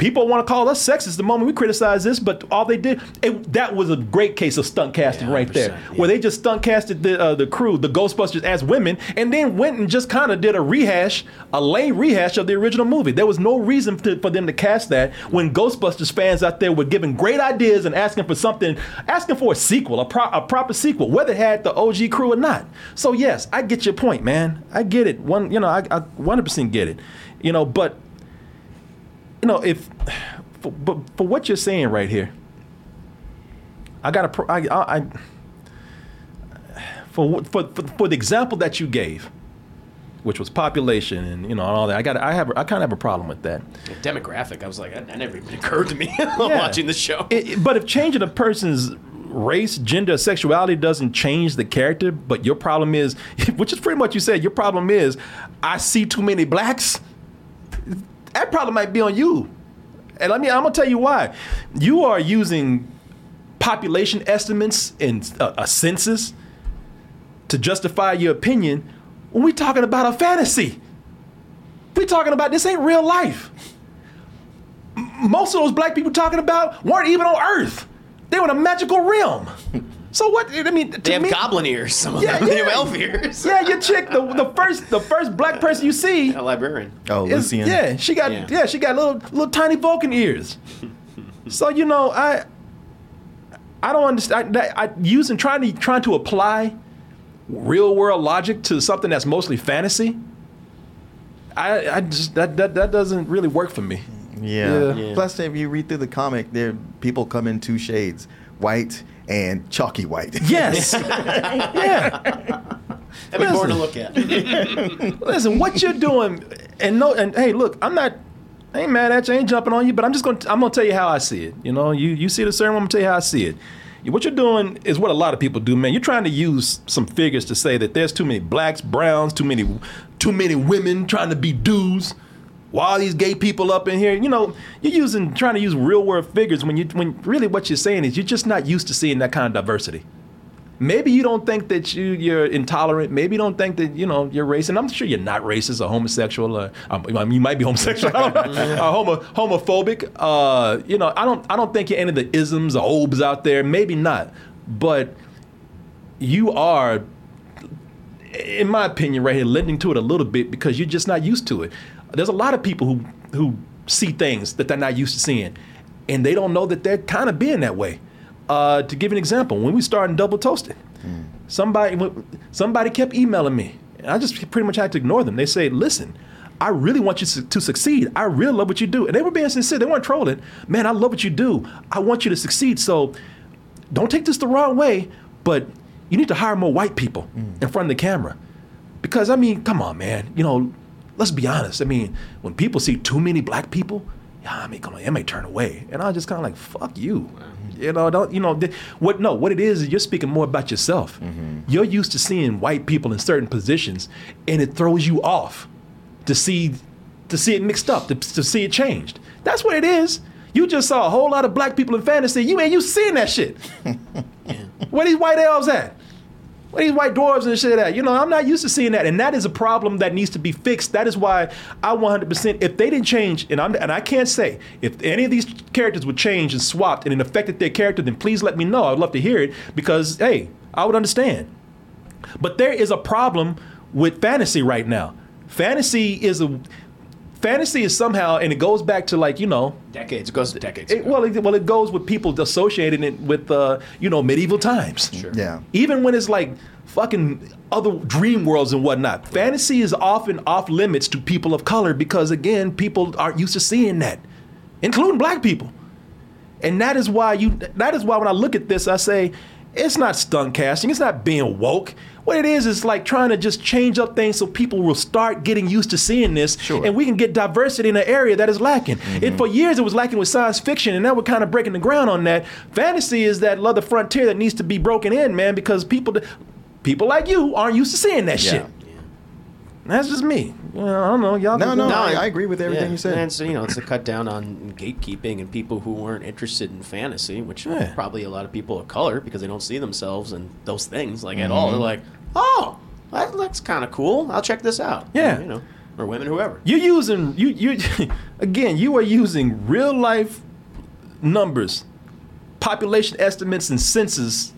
People want to call us sexist the moment we criticize this, but all they did it, that was a great case of stunt casting Yeah, right there, 100%, where they just stunt casted the uh, the crew, the Ghostbusters as women, and then went and just kind of did a rehash, a lame rehash of the original movie. There was no reason to, for them to cast that when Ghostbusters fans out there were giving great ideas and asking for something, asking for a sequel, a, pro- a proper sequel, whether it had the OG crew or not. So yes, I get your point, man. I get it. One, you know, I, I 100% get it. You know, but you know, if for, but for what you're saying right here, I got to. I, I, I for, for for for the example that you gave, which was population and you know and all that. I got. I have. I kind of have a problem with that. Demographic. I was like, that, that never even occurred to me [laughs] Yeah. watching the show. It- but if changing a person's race, gender, sexuality doesn't change the character, but your problem is, [laughs] which is pretty much you said, your problem is, I see too many blacks. That problem might be on you. And I mean, I'm gonna tell you why. You are using population estimates and a, a census to justify your opinion when we're talking about a fantasy. We're talking about this ain't real life. Most of those black people talking about weren't even on Earth. They were in a magical realm. [laughs] So what? I mean, They have goblin ears. Some of Yeah, them. [laughs] They have elf ears. Yeah, your chick, the, the first the first black uh, person you see. A librarian. Oh, is- Lucienne. Yeah, she got Yeah. yeah. she got little little tiny Vulcan ears. [laughs] so you know, I I don't understand. I, I using trying to trying to apply real world logic to something that's mostly fantasy. I I just that that, that doesn't really work for me. Yeah. Yeah. Plus, if you read through the comic, there people come in two shades, white and chalky white. [laughs] Yes. [laughs] yeah. That'd be boring to look at. [laughs] Listen, what you're doing, and no, and hey, look, I'm not, I ain't mad at you, I ain't jumping on you, but I'm just gonna, I'm gonna tell you how I see it. You know, you you see the certain, I'm gonna tell you how I see it. What you're doing is what a lot of people do, man. You're trying to use some figures to say that there's too many blacks, browns, too many, too many women trying to be dudes. Why are these gay people up in here? You know, you're using trying to use real world figures when you when really what you're saying is you're just not used to seeing that kind of diversity. Maybe you don't think that you you're intolerant. Maybe you don't think that you know you're racist. And I'm sure you're not racist or homosexual. Or, um, I mean, you might be [laughs] homosexual. I don't know. uh, homo, homophobic. Uh, you know, I don't I don't think you're any of the isms or obes out there. Maybe not, but you are, in my opinion, right here, lending to it a little bit because you're just not used to it. There's a lot of people who who see things that they're not used to seeing, and they don't know that they're kind of being that way. Uh, to give an example, when we started double toasting, somebody somebody kept emailing me, and I just pretty much had to ignore them. They say, "Listen, I really want you to, to succeed. I really love what you do," and they were being sincere. They weren't trolling. Man, I love what you do. I want you to succeed. So, don't take this the wrong way, but you need to hire more white people in front of the camera, because I mean, come on, man. You know, let's be honest. I mean, when people see too many black people, yeah, I mean, come on, they may turn away, and I just kind of like, fuck you. You know, don't you know th- what? No, what it is is you're speaking more about yourself. Mm-hmm. You're used to seeing white people in certain positions, and it throws you off to see to see it mixed up, to, to see it changed. That's what it is. You just saw a whole lot of black people in fantasy. You ain't you seeing that shit. [laughs] Where these white elves at? These white dwarves and shit at? You know, I'm not used to seeing that, and that is a problem that needs to be fixed. That is why I 100%. If they didn't change, and I'm and I can't say if any of these characters would change and swapped and it affected their character, then please let me know. I'd love to hear it because hey, I would understand. But there is a problem with fantasy right now. Fantasy is a fantasy is somehow, and it goes back to like you know Decades. It goes to decades. it, well, it, well, it goes with people associating it with, uh, you know, medieval times. Sure. Yeah. Even when it's like fucking other dream worlds and whatnot, fantasy is often off limits to people of color because, again, people aren't used to seeing that, including black people. And that is why you. That is why when I look at this, I say, it's not stunt casting. It's not being woke. What it is is like trying to just change up things so people will start getting used to seeing this, and we can get diversity in an area that is lacking. It, mm-hmm. for years, it was lacking with science fiction, and now we're kind of breaking the ground on that. Fantasy is that other frontier that needs to be broken in, man, because people, people like you aren't used to seeing that Yeah. shit. That's just me. Well, I don't know. Y'all. No, can no, I, I agree with everything Yeah. you said. And so, you know, it's a cut down on gatekeeping and people who weren't interested in fantasy, which Yeah. probably a lot of people of color because they don't see themselves in those things like at all. Mhm. They're like, oh, that looks kind of cool. I'll check this out. Yeah. You know, or women, whoever. You're using you you [laughs] again. You are using real life numbers, population estimates, and census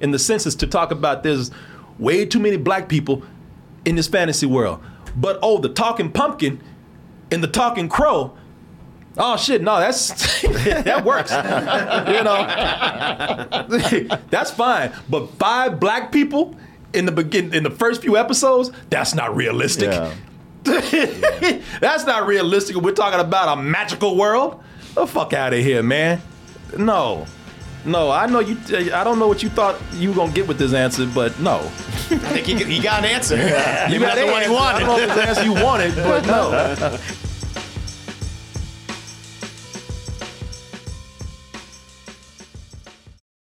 in the census to talk about there's way too many black people in this fantasy world. But oh, the talking pumpkin and the talking crow. Oh shit! No, that's [laughs] that works. you know, [laughs] that's fine. But five black people in the begin in the first few episodes, that's not realistic. [laughs] That's not realistic. We're talking about a magical world. The fuck out of here, man. No. No, I know you. I don't know what you thought you were gonna get with this answer, but no. I think he, he got an answer. [laughs] You Maybe got the one you wanted. I don't know if the answer you wanted, but no. [laughs]